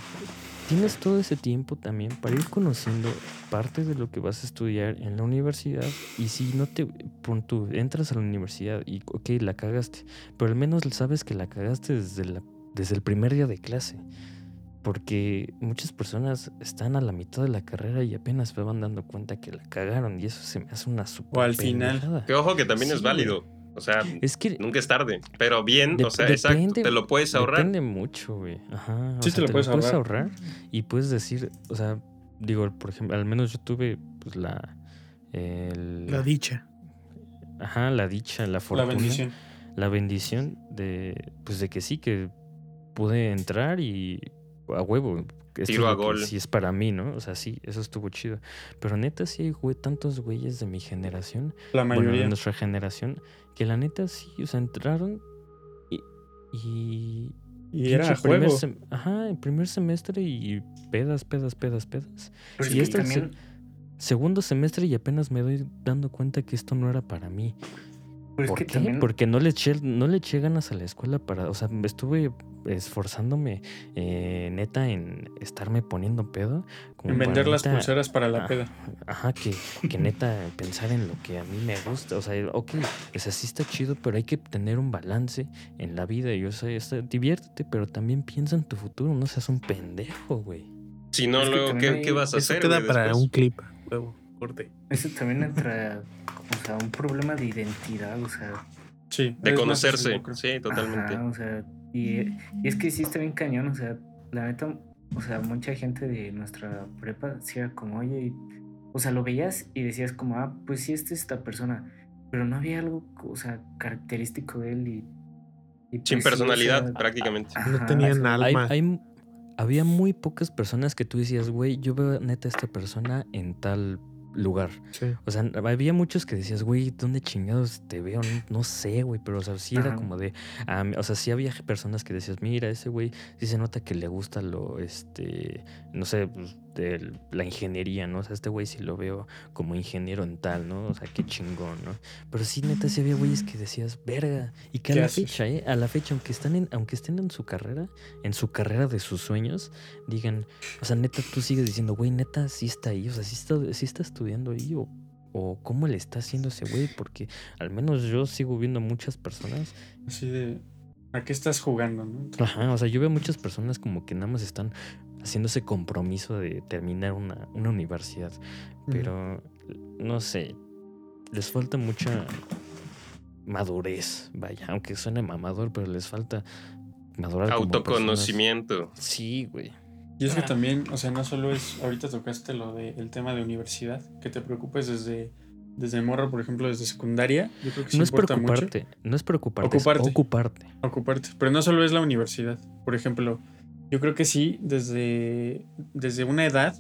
tienes todo ese tiempo también para ir conociendo parte de lo que vas a estudiar en la universidad. Y si no te, pon tú, entras a la universidad y, ok, la cagaste, pero al menos sabes que la cagaste desde, la, desde el primer día de clase. Porque muchas personas están a la mitad de la carrera y apenas se van dando cuenta que la cagaron. Y eso se me hace una super O al final. pendejada. Que ojo que también Sí, es válido. O sea, Es que nunca es tarde. Pero bien, o sea, exacto, depende- te lo puedes ahorrar. Depende mucho, güey. Ajá. Sí, sea, te lo puedes ahorrar. y puedes decir, o sea, digo, por ejemplo, al menos yo tuve pues la. el- la dicha. ajá, la dicha, la La fortuna. bendición. La bendición de. Pues de que sí, que pude entrar y. A huevo. Esto Tiro es a gol. Sí, es para mí, ¿no? O sea, sí, eso estuvo chido. Pero neta, sí hay güey, tantos güeyes de mi generación La bueno, de nuestra generación, que la neta sí, o sea, entraron y. y y era juego. primer sem- ajá, el primer semestre y pedas, pedas, pedas, pedas. Pero Y esto también, Segundo semestre y apenas me doy dando cuenta que esto no era para mí. Pero es ¿Por que qué? también, Porque no le eché, no le eché ganas a la escuela para, o sea, me estuve esforzándome eh, neta en estarme poniendo pedo. como En vender las neta- pulseras para la Ah, peda. Ajá, que, que neta pensar en lo que a mí me gusta. O sea, ok, o sea, sí está chido, pero hay que tener un balance en la vida. Y o sea, está- diviértete, pero también piensa en tu futuro. No seas un pendejo, güey. Si no, Es que luego, ¿qué, hay- qué vas a Eso hacer? queda güey, para después? un clip. Huevo, corte. eso también entra, o sea, un problema de identidad, o sea, Sí. De conocerse, sí, totalmente. Ajá, o sea, y, y es que sí está bien cañón, o sea, la neta, o sea, mucha gente de nuestra prepa sí era como, oye, y- o sea, lo veías y decías como, ah, pues sí, esta es esta persona, pero no había algo, o sea, característico de él y... y Sin pues sí, o personalidad, sea, prácticamente. No tenían nada. Hay, hay- había muy pocas personas que tú decías, güey, yo veo neta a esta persona en tal lugar. Sí. O sea, había muchos que decías, güey, ¿dónde chingados te veo? No, no sé, güey, pero o sea, sí era como de, ah, o sea, sí había personas que decías, mira, ese güey sí se nota que le gusta lo, este, no sé, pues, de la ingeniería, ¿no? O sea, este güey sí lo veo como ingeniero en tal, ¿no? O sea, qué chingón, ¿no? Pero sí, neta, sí había güeyes que decías, verga, y que a ¿Qué la haces? fecha, ¿eh? A la fecha, aunque están en, aunque estén en su carrera, en su carrera de sus sueños, digan, o sea, neta, tú sigues diciendo, güey, neta, sí está ahí, o sea, sí está, sí está estudiando ahí, o, o cómo le está haciendo ese güey, porque al menos yo sigo viendo muchas personas, Así de. ¿A qué estás jugando, no? ajá, o sea, yo veo muchas personas como que nada más están haciendo ese compromiso de terminar una, una universidad, pero no sé, les falta mucha madurez, vaya, aunque suene mamador, pero les falta madurar como. Autoconocimiento. Sí, güey. Y es que Ah. también, o sea, no solo es, ahorita tocaste lo del tema de universidad, que te preocupes desde, desde morro, por ejemplo, desde secundaria, yo creo que sí no es importa mucho preocuparte, no es preocuparte, Ocuparte. es ocuparte. ocuparte, pero no solo es la universidad, por ejemplo, yo creo que sí, desde, desde una edad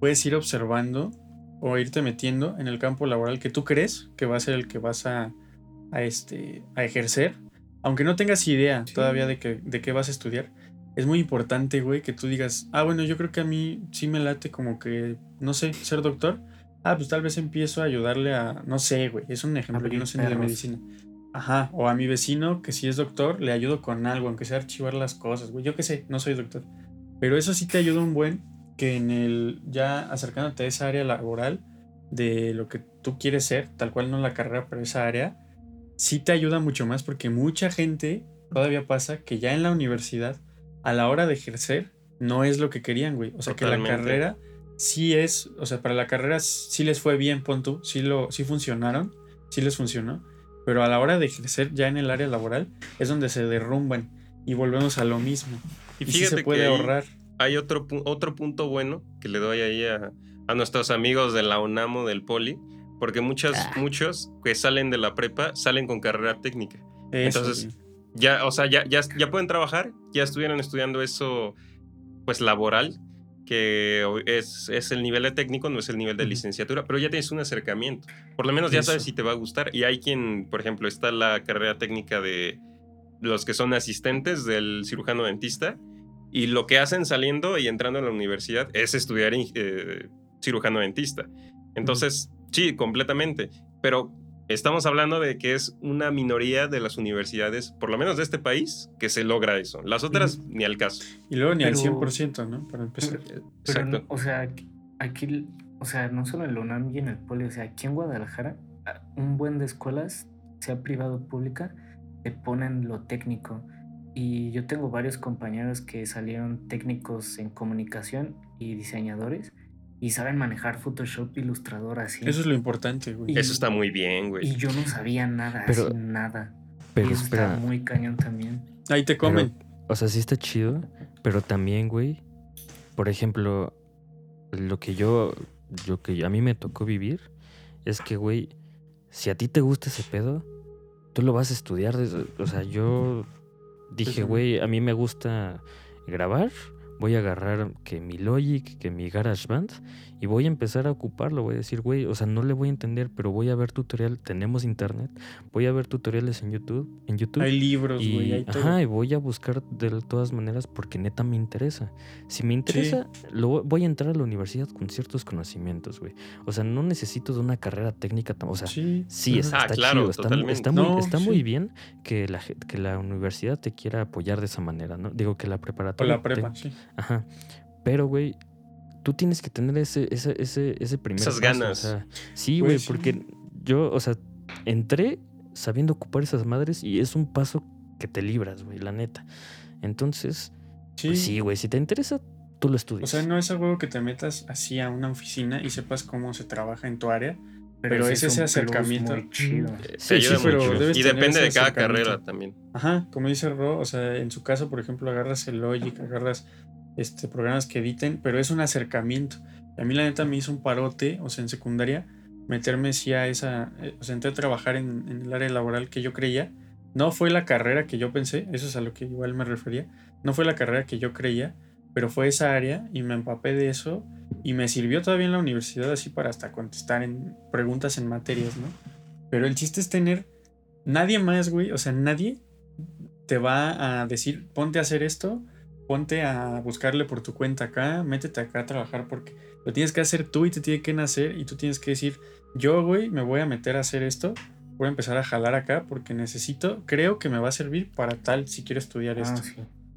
puedes ir observando o irte metiendo en el campo laboral que tú crees que va a ser el que vas a, a, este, a ejercer, aunque no tengas idea todavía de, que, de qué vas a estudiar. Es muy importante, güey, que tú digas, ah, bueno, yo creo que a mí sí me late como que, no sé, ser doctor. Ah, pues tal vez empiezo a ayudarle a, no sé, güey, es un ejemplo, yo no sé ni de medicina. Ajá, o a mi vecino que si es doctor, le ayudo con algo, aunque sea archivar las cosas, güey. Yo qué sé, no soy doctor. Pero eso sí te ayuda un buen que en el, ya acercándote a esa área laboral de lo que tú quieres ser, tal cual no la carrera, pero esa área, sí te ayuda mucho más porque mucha gente todavía pasa que ya en la universidad, a la hora de ejercer, no es lo que querían, güey. O sea, que la Totalmente. carrera sí es, o sea, para la carrera sí les fue bien, pon tú, sí, lo, sí funcionaron, sí les funcionó, pero a la hora de ejercer ya en el área laboral es donde se derrumban y volvemos a lo mismo. Y Y, sí fíjate se puede que ahorrar. hay otro, pu- otro punto bueno que le doy ahí a, a nuestros amigos de la UNAMO del Poli, porque muchas, Ah. muchos que salen de la prepa salen con carrera técnica. Eso, Entonces. Ya, o sea, ya, ya, ya pueden trabajar, ya estuvieron estudiando eso, pues laboral, que es, es el nivel de técnico, no es el nivel de licenciatura, pero ya tienes un acercamiento. Por lo menos ya sabes Eso. si te va a gustar. Y hay quien, por ejemplo, está la carrera técnica de los que son asistentes del cirujano dentista, y lo que hacen saliendo y entrando a la universidad es estudiar eh, cirujano dentista. Entonces, sí, completamente. Pero estamos hablando de que es una minoría de las universidades, por lo menos de este país, que se logra eso. Las otras, ni al caso. Y luego ni al Pero- 100%, ¿no? Para empezar. Pero, Exacto. no- o sea, aquí- o sea, no solo en la UNAM y en el Poli, o sea, aquí en Guadalajara, a- un buen de escuelas, sea privada o pública, te ponen lo técnico. Y yo tengo varios compañeros que salieron técnicos en comunicación y diseñadores y saben manejar Photoshop, Illustrator así. Eso es lo importante, güey. Y- Eso está muy bien, güey. Y yo no sabía nada, Pero- así nada. Pero y eso espera, está muy cañón también. Ahí te comen. o sea, sí está chido, pero también, güey, por ejemplo, lo que yo, yo que a mí me tocó vivir es que, güey, si a ti te gusta ese pedo, tú lo vas a estudiar. desde- o sea, yo dije, güey, a mí me gusta grabar, voy a agarrar que mi Logic, que mi GarageBand y voy a empezar a ocuparlo. Voy a decir, güey, o sea, no le voy a entender, pero voy a ver tutorial, tenemos internet, voy a ver tutoriales en YouTube, en YouTube. hay libros, güey, Y, hay todo. ajá, y voy a buscar de todas maneras porque neta me interesa. Si me interesa, lo, voy a entrar a la universidad con ciertos conocimientos, güey. O sea, no necesito de una carrera técnica. tan- O sea, sí, sí. está, Ah, está claro, chido. Está, muy, No, está sí. muy bien que la, que la universidad te quiera apoyar de esa manera, ¿no? Digo que la O preparatoria. la prepa, te- sí. Ajá. Pero, güey, tú tienes que tener ese, ese, ese, ese primer Esas paso, ganas. O sea, sí, Güey, sí. porque yo, o sea, entré sabiendo ocupar esas madres y es un paso que te libras, güey, la neta. Entonces, Sí. pues sí, güey, si te interesa, tú lo O estudias. sea, no es algo que te metas así a una oficina y sepas cómo se trabaja en tu área. Pero es ese acercamiento. chido. Te Sí, ayuda sí, pero mucho. debes Y depende de cada carrera también. Ajá, como dice Ro, o sea, en su caso, por ejemplo, agarras el Logic, agarras este, programas que editen, pero es un acercamiento. A mí la neta me hizo un parote, o sea, en secundaria, meterme sí a esa, eh, o sea, entré a trabajar en, en el área laboral que yo creía. No fue la carrera que yo pensé, eso es a lo que igual me refería. No fue la carrera que yo creía, pero fue esa área y me empapé de eso y me sirvió todavía en la universidad así para hasta contestar en preguntas en materias, ¿no? Pero el chiste es tener nadie más, güey, o sea, nadie te va a decir, ponte a hacer esto, ponte a buscarle por tu cuenta acá, métete acá a trabajar porque lo tienes que hacer tú y te tiene que nacer y tú tienes que decir, yo, güey, me voy a meter a hacer esto, voy a empezar a jalar acá porque necesito, creo que me va a servir para tal si quiero estudiar Ah, esto. sí.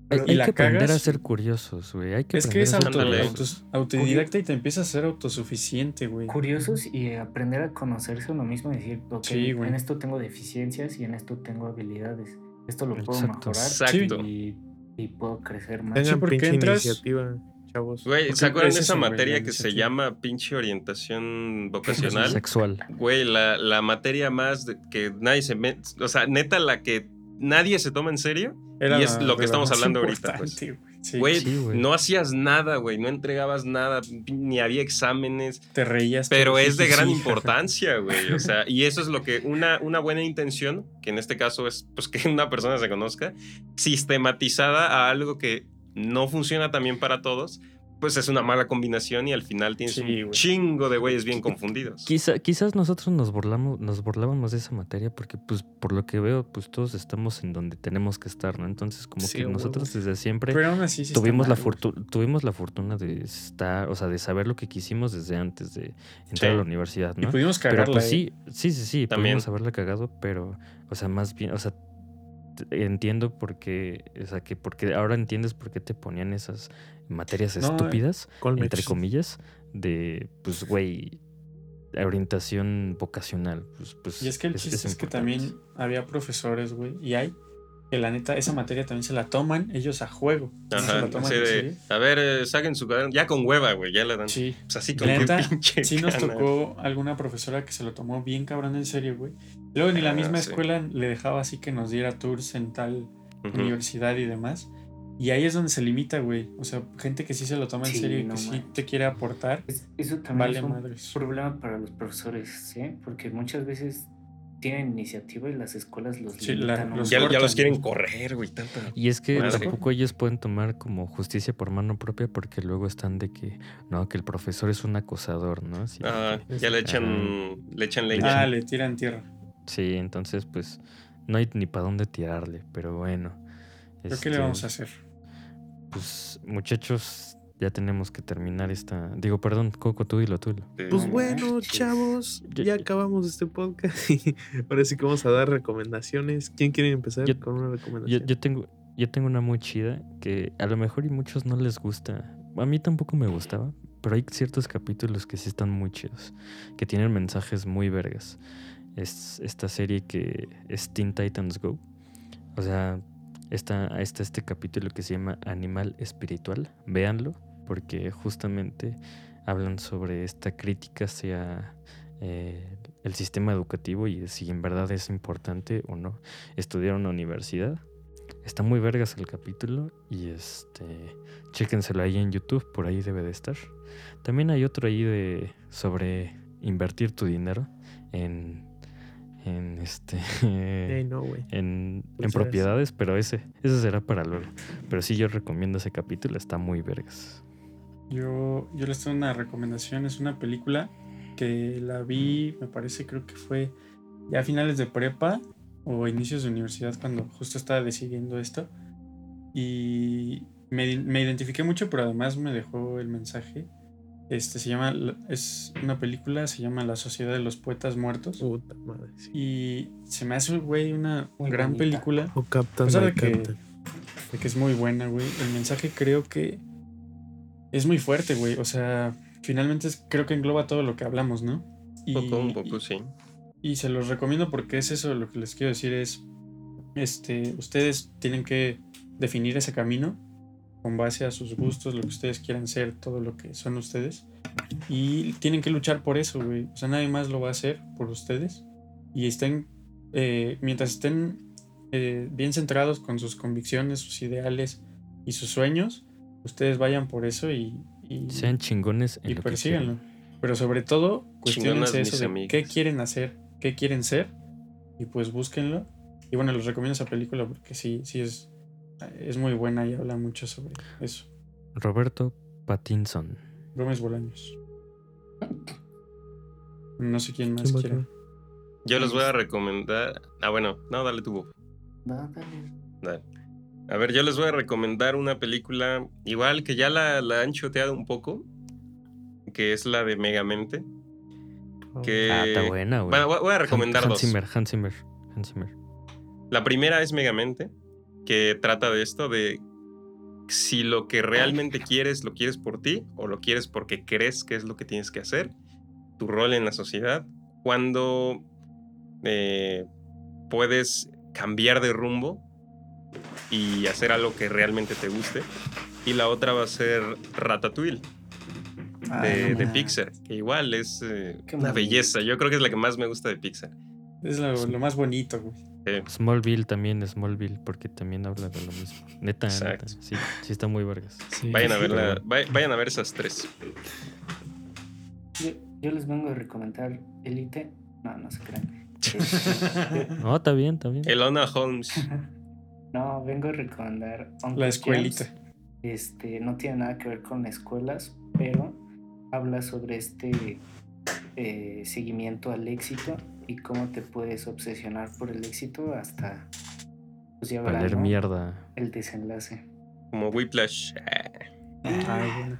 hay hay y la que aprender a ser curiosos, güey. Hay que Es que aprender es auto- autos- autodidacta y te empiezas a ser autosuficiente, güey. curiosos y aprender a conocerse uno mismo y decir, ok, Sí, güey. en esto tengo deficiencias y en esto tengo habilidades. Esto lo puedo mejorar Exacto. y, y puedo crecer más. Tengan porque pinche entras- iniciativa, chavos. Güey, ¿se acuerdan de esa materia que se llama pinche orientación vocacional? Sexual. Güey, la, la materia más de- que nadie se mete, o sea, neta la que nadie se toma en serio. Era y es lo que estamos hablando ahorita, pues. importante, güey. Sí, Güey, Sí, güey. no hacías nada, güey, no entregabas nada, ni había exámenes, te reías. pero es de gran sí, importancia, güey. O sea, y eso es lo que una, una buena intención, que en este caso es pues que una persona se conozca, sistematizada a algo que no funciona también para todos, pues es una mala combinación y al final tienes Sí, un chingo de güeyes bien confundidos. Quizá, quizás nosotros nos burlamos, nos burlábamos de esa materia porque, pues, por lo que veo, pues todos estamos en donde tenemos que estar, ¿no? Entonces, como Sí, que nosotros desde siempre Pero aún así sí está tuvimos la fortuna, tuvimos la fortuna de estar, o sea, de saber lo que quisimos desde antes de entrar Sí. a la universidad, Y ¿no? pudimos Pero cagarla. pues ¿eh? sí, sí, sí, sí, También. pudimos haberla cagado, pero, o sea, más bien, o sea, entiendo por qué, o sea, que porque ahora entiendes por qué te ponían esas materias No, eh, estúpidas, entre comillas, de, pues, güey, orientación vocacional. Pues, pues, Y es que el chiste es, que importante. también había profesores, güey, y hay que la neta, esa materia también se la toman ellos a juego. Ajá, la toman así en de, a ver, eh, saquen su cuaderno. Ya con hueva, güey, ya la dan. Sí. Pues así La con qué neta, pinche Sí nos tocó alguna profesora que se lo tomó bien cabrón en serio, güey. Luego ni la Ah, misma sí. escuela le dejaba así que nos diera tours en tal Ujú. universidad y demás. Y ahí es donde se limita, güey. O sea, gente que sí se lo toma en Sí, serio y no que sí manches. te quiere aportar. Es- Eso también Vale es un madres. problema para los profesores, ¿sí? Porque muchas veces tienen iniciativa y las escuelas los Sí, limitan. la- un los Ya, los quieren correr, güey, tanta. Y es que Madre. tampoco ellos pueden tomar como justicia por mano propia porque luego están de que, no, que el profesor es un acosador, ¿no? Ah, que- ya le echan, Ajá. le echan Ah, leña. le tiran tierra. Sí, entonces pues no hay ni para dónde tirarle, pero bueno. ¿Pero qué le este, vamos a hacer? Pues muchachos, ya tenemos que terminar esta... Digo, perdón, Coco, tú dilo, tú dilo. Eh, Pues No bueno, chavos, Yo- ya acabamos este podcast y ahora sí que vamos a dar recomendaciones. ¿Quién quiere empezar Yo- con una Yo, recomendación? yo tengo, yo tengo una muy chida que a lo mejor y muchos no les gusta. A mí tampoco me gustaba, pero hay ciertos capítulos que sí están muy chidos, que tienen mensajes muy vergas. Es esta serie que es Teen Titans Go. O sea, está, está este capítulo que se llama Animal Espiritual. Véanlo, porque justamente hablan sobre esta crítica hacia eh, el sistema educativo y de si en verdad es importante o no estudiar en una universidad. Está muy vergas el capítulo y este chéquenselo ahí en YouTube, por ahí debe de estar. También hay otro ahí de sobre invertir tu dinero en en este no, en, en propiedades, pero ese ese será para luego. Pero sí yo recomiendo ese capítulo, está muy vergas. Yo, yo les tengo una recomendación. Es una película que la vi, me parece, creo que fue ya a finales de prepa o inicios de universidad cuando justo estaba decidiendo esto. Y me, me identifiqué mucho, pero además me dejó el mensaje. Este se llama, es una película, se llama La Sociedad de los Poetas Muertos. Puta madre, sí. Y se me hace, güey, una Muy gran bonita. película. O Captain A pesar de que- de que es muy buena, güey. El mensaje creo que es muy fuerte, güey. O sea, finalmente es- creo que engloba todo lo que hablamos, ¿no? Y, Un poco, un poco, sí. y se los recomiendo porque es eso lo que les quiero decir es, este, ustedes tienen que definir ese camino con base a sus gustos, lo que ustedes quieran ser, todo lo que son ustedes. Y tienen que luchar por eso, güey. O sea, nadie más lo va a hacer por ustedes. Y estén, eh, mientras estén eh, bien centrados con sus convicciones, sus ideales y sus sueños, ustedes vayan por eso y, y, Sean chingones en y persíganlo. Pero sobre todo, cuestionense eso de amigas. qué quieren hacer, qué quieren ser, y pues búsquenlo. Y bueno, les recomiendo esa película porque sí, sí es, es muy buena y habla mucho sobre eso. Roberto Pattinson. Gómez Bolaños. No sé quién más ¿Quién va a quiera. querer? Yo les voy a recomendar. Ah, bueno, no, dale tu. Dale. Dale. A ver, yo les voy a recomendar una película, igual que ya la, la han choteado un poco, que es la de Megamente. Que... Ah, está buena, güey. Bueno, voy- a recomendar Hans dos. Zimmer, Hans Zimmer, Hans Zimmer. La primera es Megamente, que trata de esto, de si lo que realmente quieres lo quieres por ti o lo quieres porque crees que es lo que tienes que hacer, tu rol en la sociedad, cuando eh, puedes cambiar de rumbo y hacer algo que realmente te guste. Y la otra va a ser Ratatouille Ah, de, no de mames. Pixar, que igual es eh, Qué una belleza. Yo creo que es la que más me gusta de Pixar. Es lo, lo más bonito, güey. Smallville también, Smallville, porque también habla de lo mismo. Neta, neta. Exacto. Sí, sí está muy vergas. Sí. vayan a ver vayan a ver esas tres. Yo, yo les vengo a recomendar Elite. No, no se crean. No, está bien, está bien. Elona Holmes. no, vengo a recomendar Uncle La escuelita. James. Este, no tiene nada que ver con escuelas, pero habla sobre este eh, seguimiento al éxito y cómo te puedes obsesionar por el éxito hasta pues ya verán, Valer ¿no? mierda. el desenlace. Como Whiplash. Ah, bueno.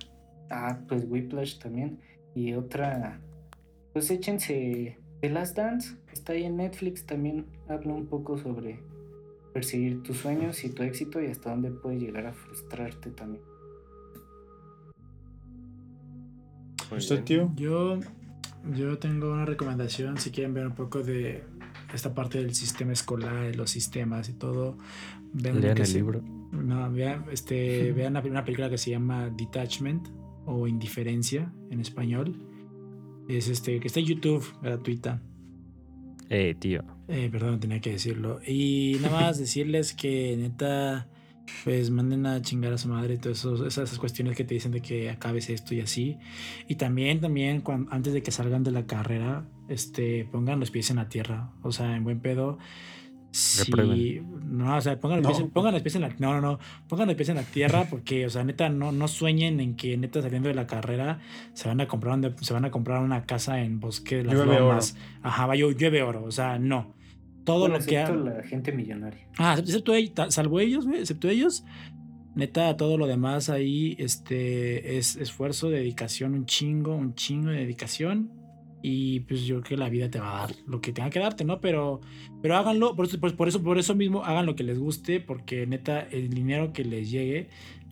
Ah, pues Whiplash también. Y otra, pues échense The Last Dance, está ahí en Netflix, también habla un poco sobre perseguir tus sueños y tu éxito y hasta dónde puede llegar a frustrarte también. ¿Usted, tío? Yo, yo tengo una recomendación, si quieren ver un poco de esta parte del sistema escolar, de los sistemas y todo. Vean una Lean el se- libro. No, vean, este, vean una, una película que se llama Detachment o Indiferencia en español. Es este, que está en YouTube, gratuita. Eh, tío. Eh, perdón, tenía que decirlo. Y nada más decirles que neta, pues manden a chingar a su madre todas esos- esas, cuestiones que te dicen de que acabes esto y así. Y también, también, antes de que salgan de la carrera, este, pongan los pies en la tierra. O sea, en buen pedo. Si, Reprueben. no, o sea, pongan los, No. pies, en- pongan los pies en la no, no, no, pongan los pies en la tierra porque, o sea, neta, no, no sueñen en que neta saliendo de la carrera se van a comprar, un- se van a comprar una casa en Bosque de las Llueve oro. Lomas. Ajá, vaya, llueve oro, o sea, no. Todo Bueno, lo que ha- excepto la gente millonaria. Ah, excepto salvo ellos, güey, excepto ellos. Neta, todo lo demás ahí este, es esfuerzo, dedicación, un chingo, un chingo de dedicación. Y pues yo creo que la vida te va a dar lo que tenga que darte, ¿no? Pero, pero háganlo, por eso, por, por eso, por eso mismo, hagan lo que les guste, porque neta, el dinero que les llegue,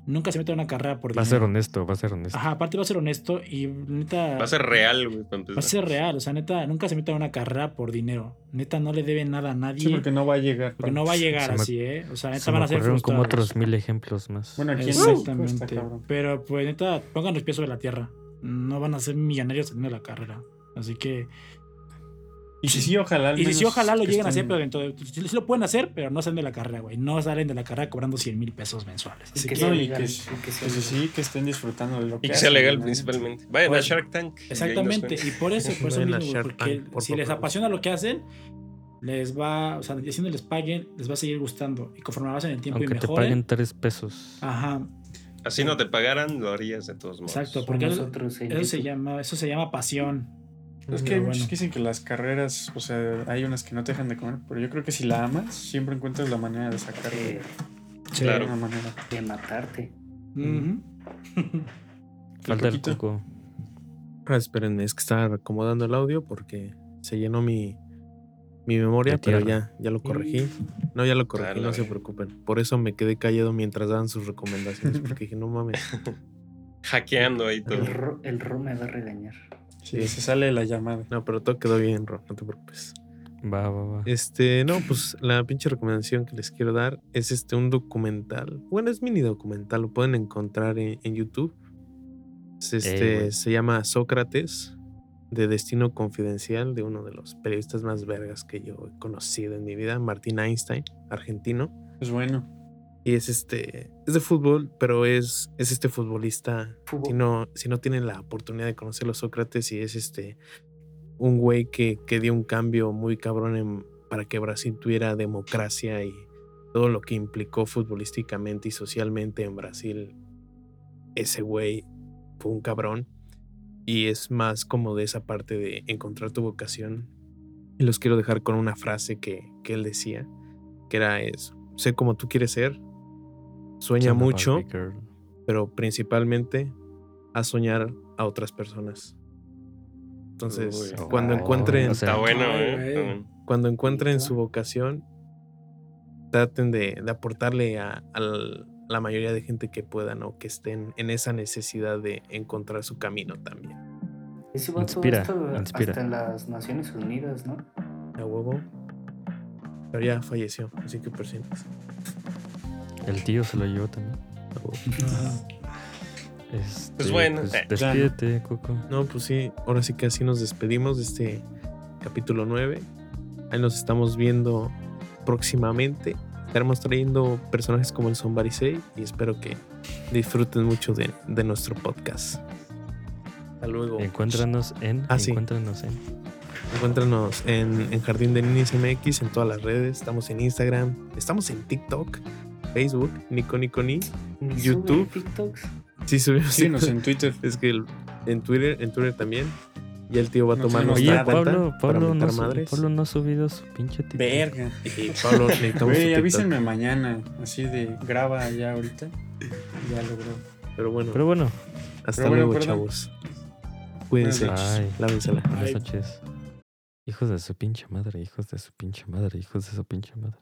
nunca se metan en una carrera por Va a dinero. ser honesto, va a ser honesto. Ajá, aparte va a ser honesto y neta. Va a ser real, güey. Va a ser real, o sea, neta, nunca se metan en una carrera por dinero. Neta, no le deben nada a nadie. Sí, porque no va a llegar. Porque no va a llegar Se me- así, ¿eh? O sea, neta Se van a ser ocurrieron como frustrados. otros mil ejemplos más. Bueno, aquí Exactamente. Pero pues neta, pongan los pies sobre la tierra. No van a ser millonarios saliendo de la carrera. Así que. Y si sí, ojalá. al Y si sí, ojalá lo lleguen a hacer, estén- pero dentro de. Sí, sí lo pueden hacer, pero no salen de la carrera, güey. No salen de la carrera cobrando 100 mil pesos mensuales. Y Así que que. No, y legal, que, y que sea que sí, que estén disfrutando de lo que Y que sea legal ¿no? principalmente. Vayan a Pues, Shark Tank. Exactamente. Y por eso, por eso mismo, güey, porque Tank, por si les apasiona lo que hacen, les va. O sea, haciendo les paguen, les va a seguir gustando. Y conforme avanzan el tiempo Aunque y te mejoren. paguen tres pesos. Ajá, Así no te pagaran, lo harías de todos modos. exacto. Porque eso, en eso se llama, eso se llama pasión. Es que hay muchos bueno. que dicen que las carreras, o sea, hay unas que no te dejan de comer, pero yo creo que si la amas, siempre encuentras la manera de sacarle Eh, Sí. Claro. de una manera. de matarte. Falta el coco. Ah, esperen, es que estaba acomodando el audio porque se llenó mi, mi memoria, pero ya, ya lo corregí. No, ya lo corregí, Dale, no se preocupen. Por eso me quedé callado mientras daban sus recomendaciones, porque dije, no mames. Hackeando ahí todo. El ro, el ro me va a regañar. Sí, se sale la llamada. No, pero todo quedó bien, Ro, no te preocupes. Va, va, va. Este, no, pues la pinche recomendación que les quiero dar es este un documental. Bueno, es mini documental, lo pueden encontrar en, en YouTube. Es este, se llama Sócrates, de Destino Confidencial, de uno de los periodistas más vergas que yo he conocido en mi vida, Martín Einstein, argentino. Es bueno. Y es este, es de fútbol, pero es, es este futbolista Fútbol. si no, si no tienen la oportunidad de conocer a Sócrates y es este un güey que, que dio un cambio muy cabrón en- para que Brasil tuviera democracia y todo lo que implicó futbolísticamente y socialmente en Brasil. Ese güey fue un cabrón y es más como de esa parte de encontrar tu vocación. Y los quiero dejar con una frase que, que él decía, que era eso, sé como tú quieres ser, sueña mucho, pero principalmente a soñar a otras personas. Entonces, Uy. cuando Oh, encuentren, o sea, Está bueno, ¿eh? cuando encuentren su vocación, traten de, de aportarle a, la mayoría de gente que puedan o que estén en esa necesidad de encontrar su camino también. Ese vato Inspira, hasta, inspira. hasta en las Naciones Unidas, ¿no? A huevo. Pero ya falleció, así que persigues. El tío se lo llevó también. Este, Pues bueno, pues, eh. despídete, Coco. No, pues sí, ahora sí que así nos despedimos de este capítulo 9. Ahí nos estamos viendo próximamente. Estaremos trayendo personajes como el Sombarisei y espero que disfruten mucho de, de nuestro podcast. Hasta luego. Encuéntranos en. Ah, sí. Encuéntranos en. Encuéntranos en, en Jardín de Ninis MX, en todas las redes. Estamos en Instagram, estamos en TikTok. Facebook, Nico Nico Ni. YouTube. TikToks. Sí, subimos. Síguenos en Twitter. Es que el- en Twitter, en Twitter también. Y el tío va a No Oye, cuenta Pablo, para Pablo, no, madres. Pablo no ha subido su pinche TikTok. Verga. Y Pablo, necesitamos Güey, avísenme mañana. Así de graba ya ahorita. Ya logró. Pero bueno, Pero bueno, hasta pero bueno, luego, perdón. chavos. Cuídense. Lávensela. buenas noches. Hijos de su pinche madre, hijos de su pinche madre, hijos de su pinche madre.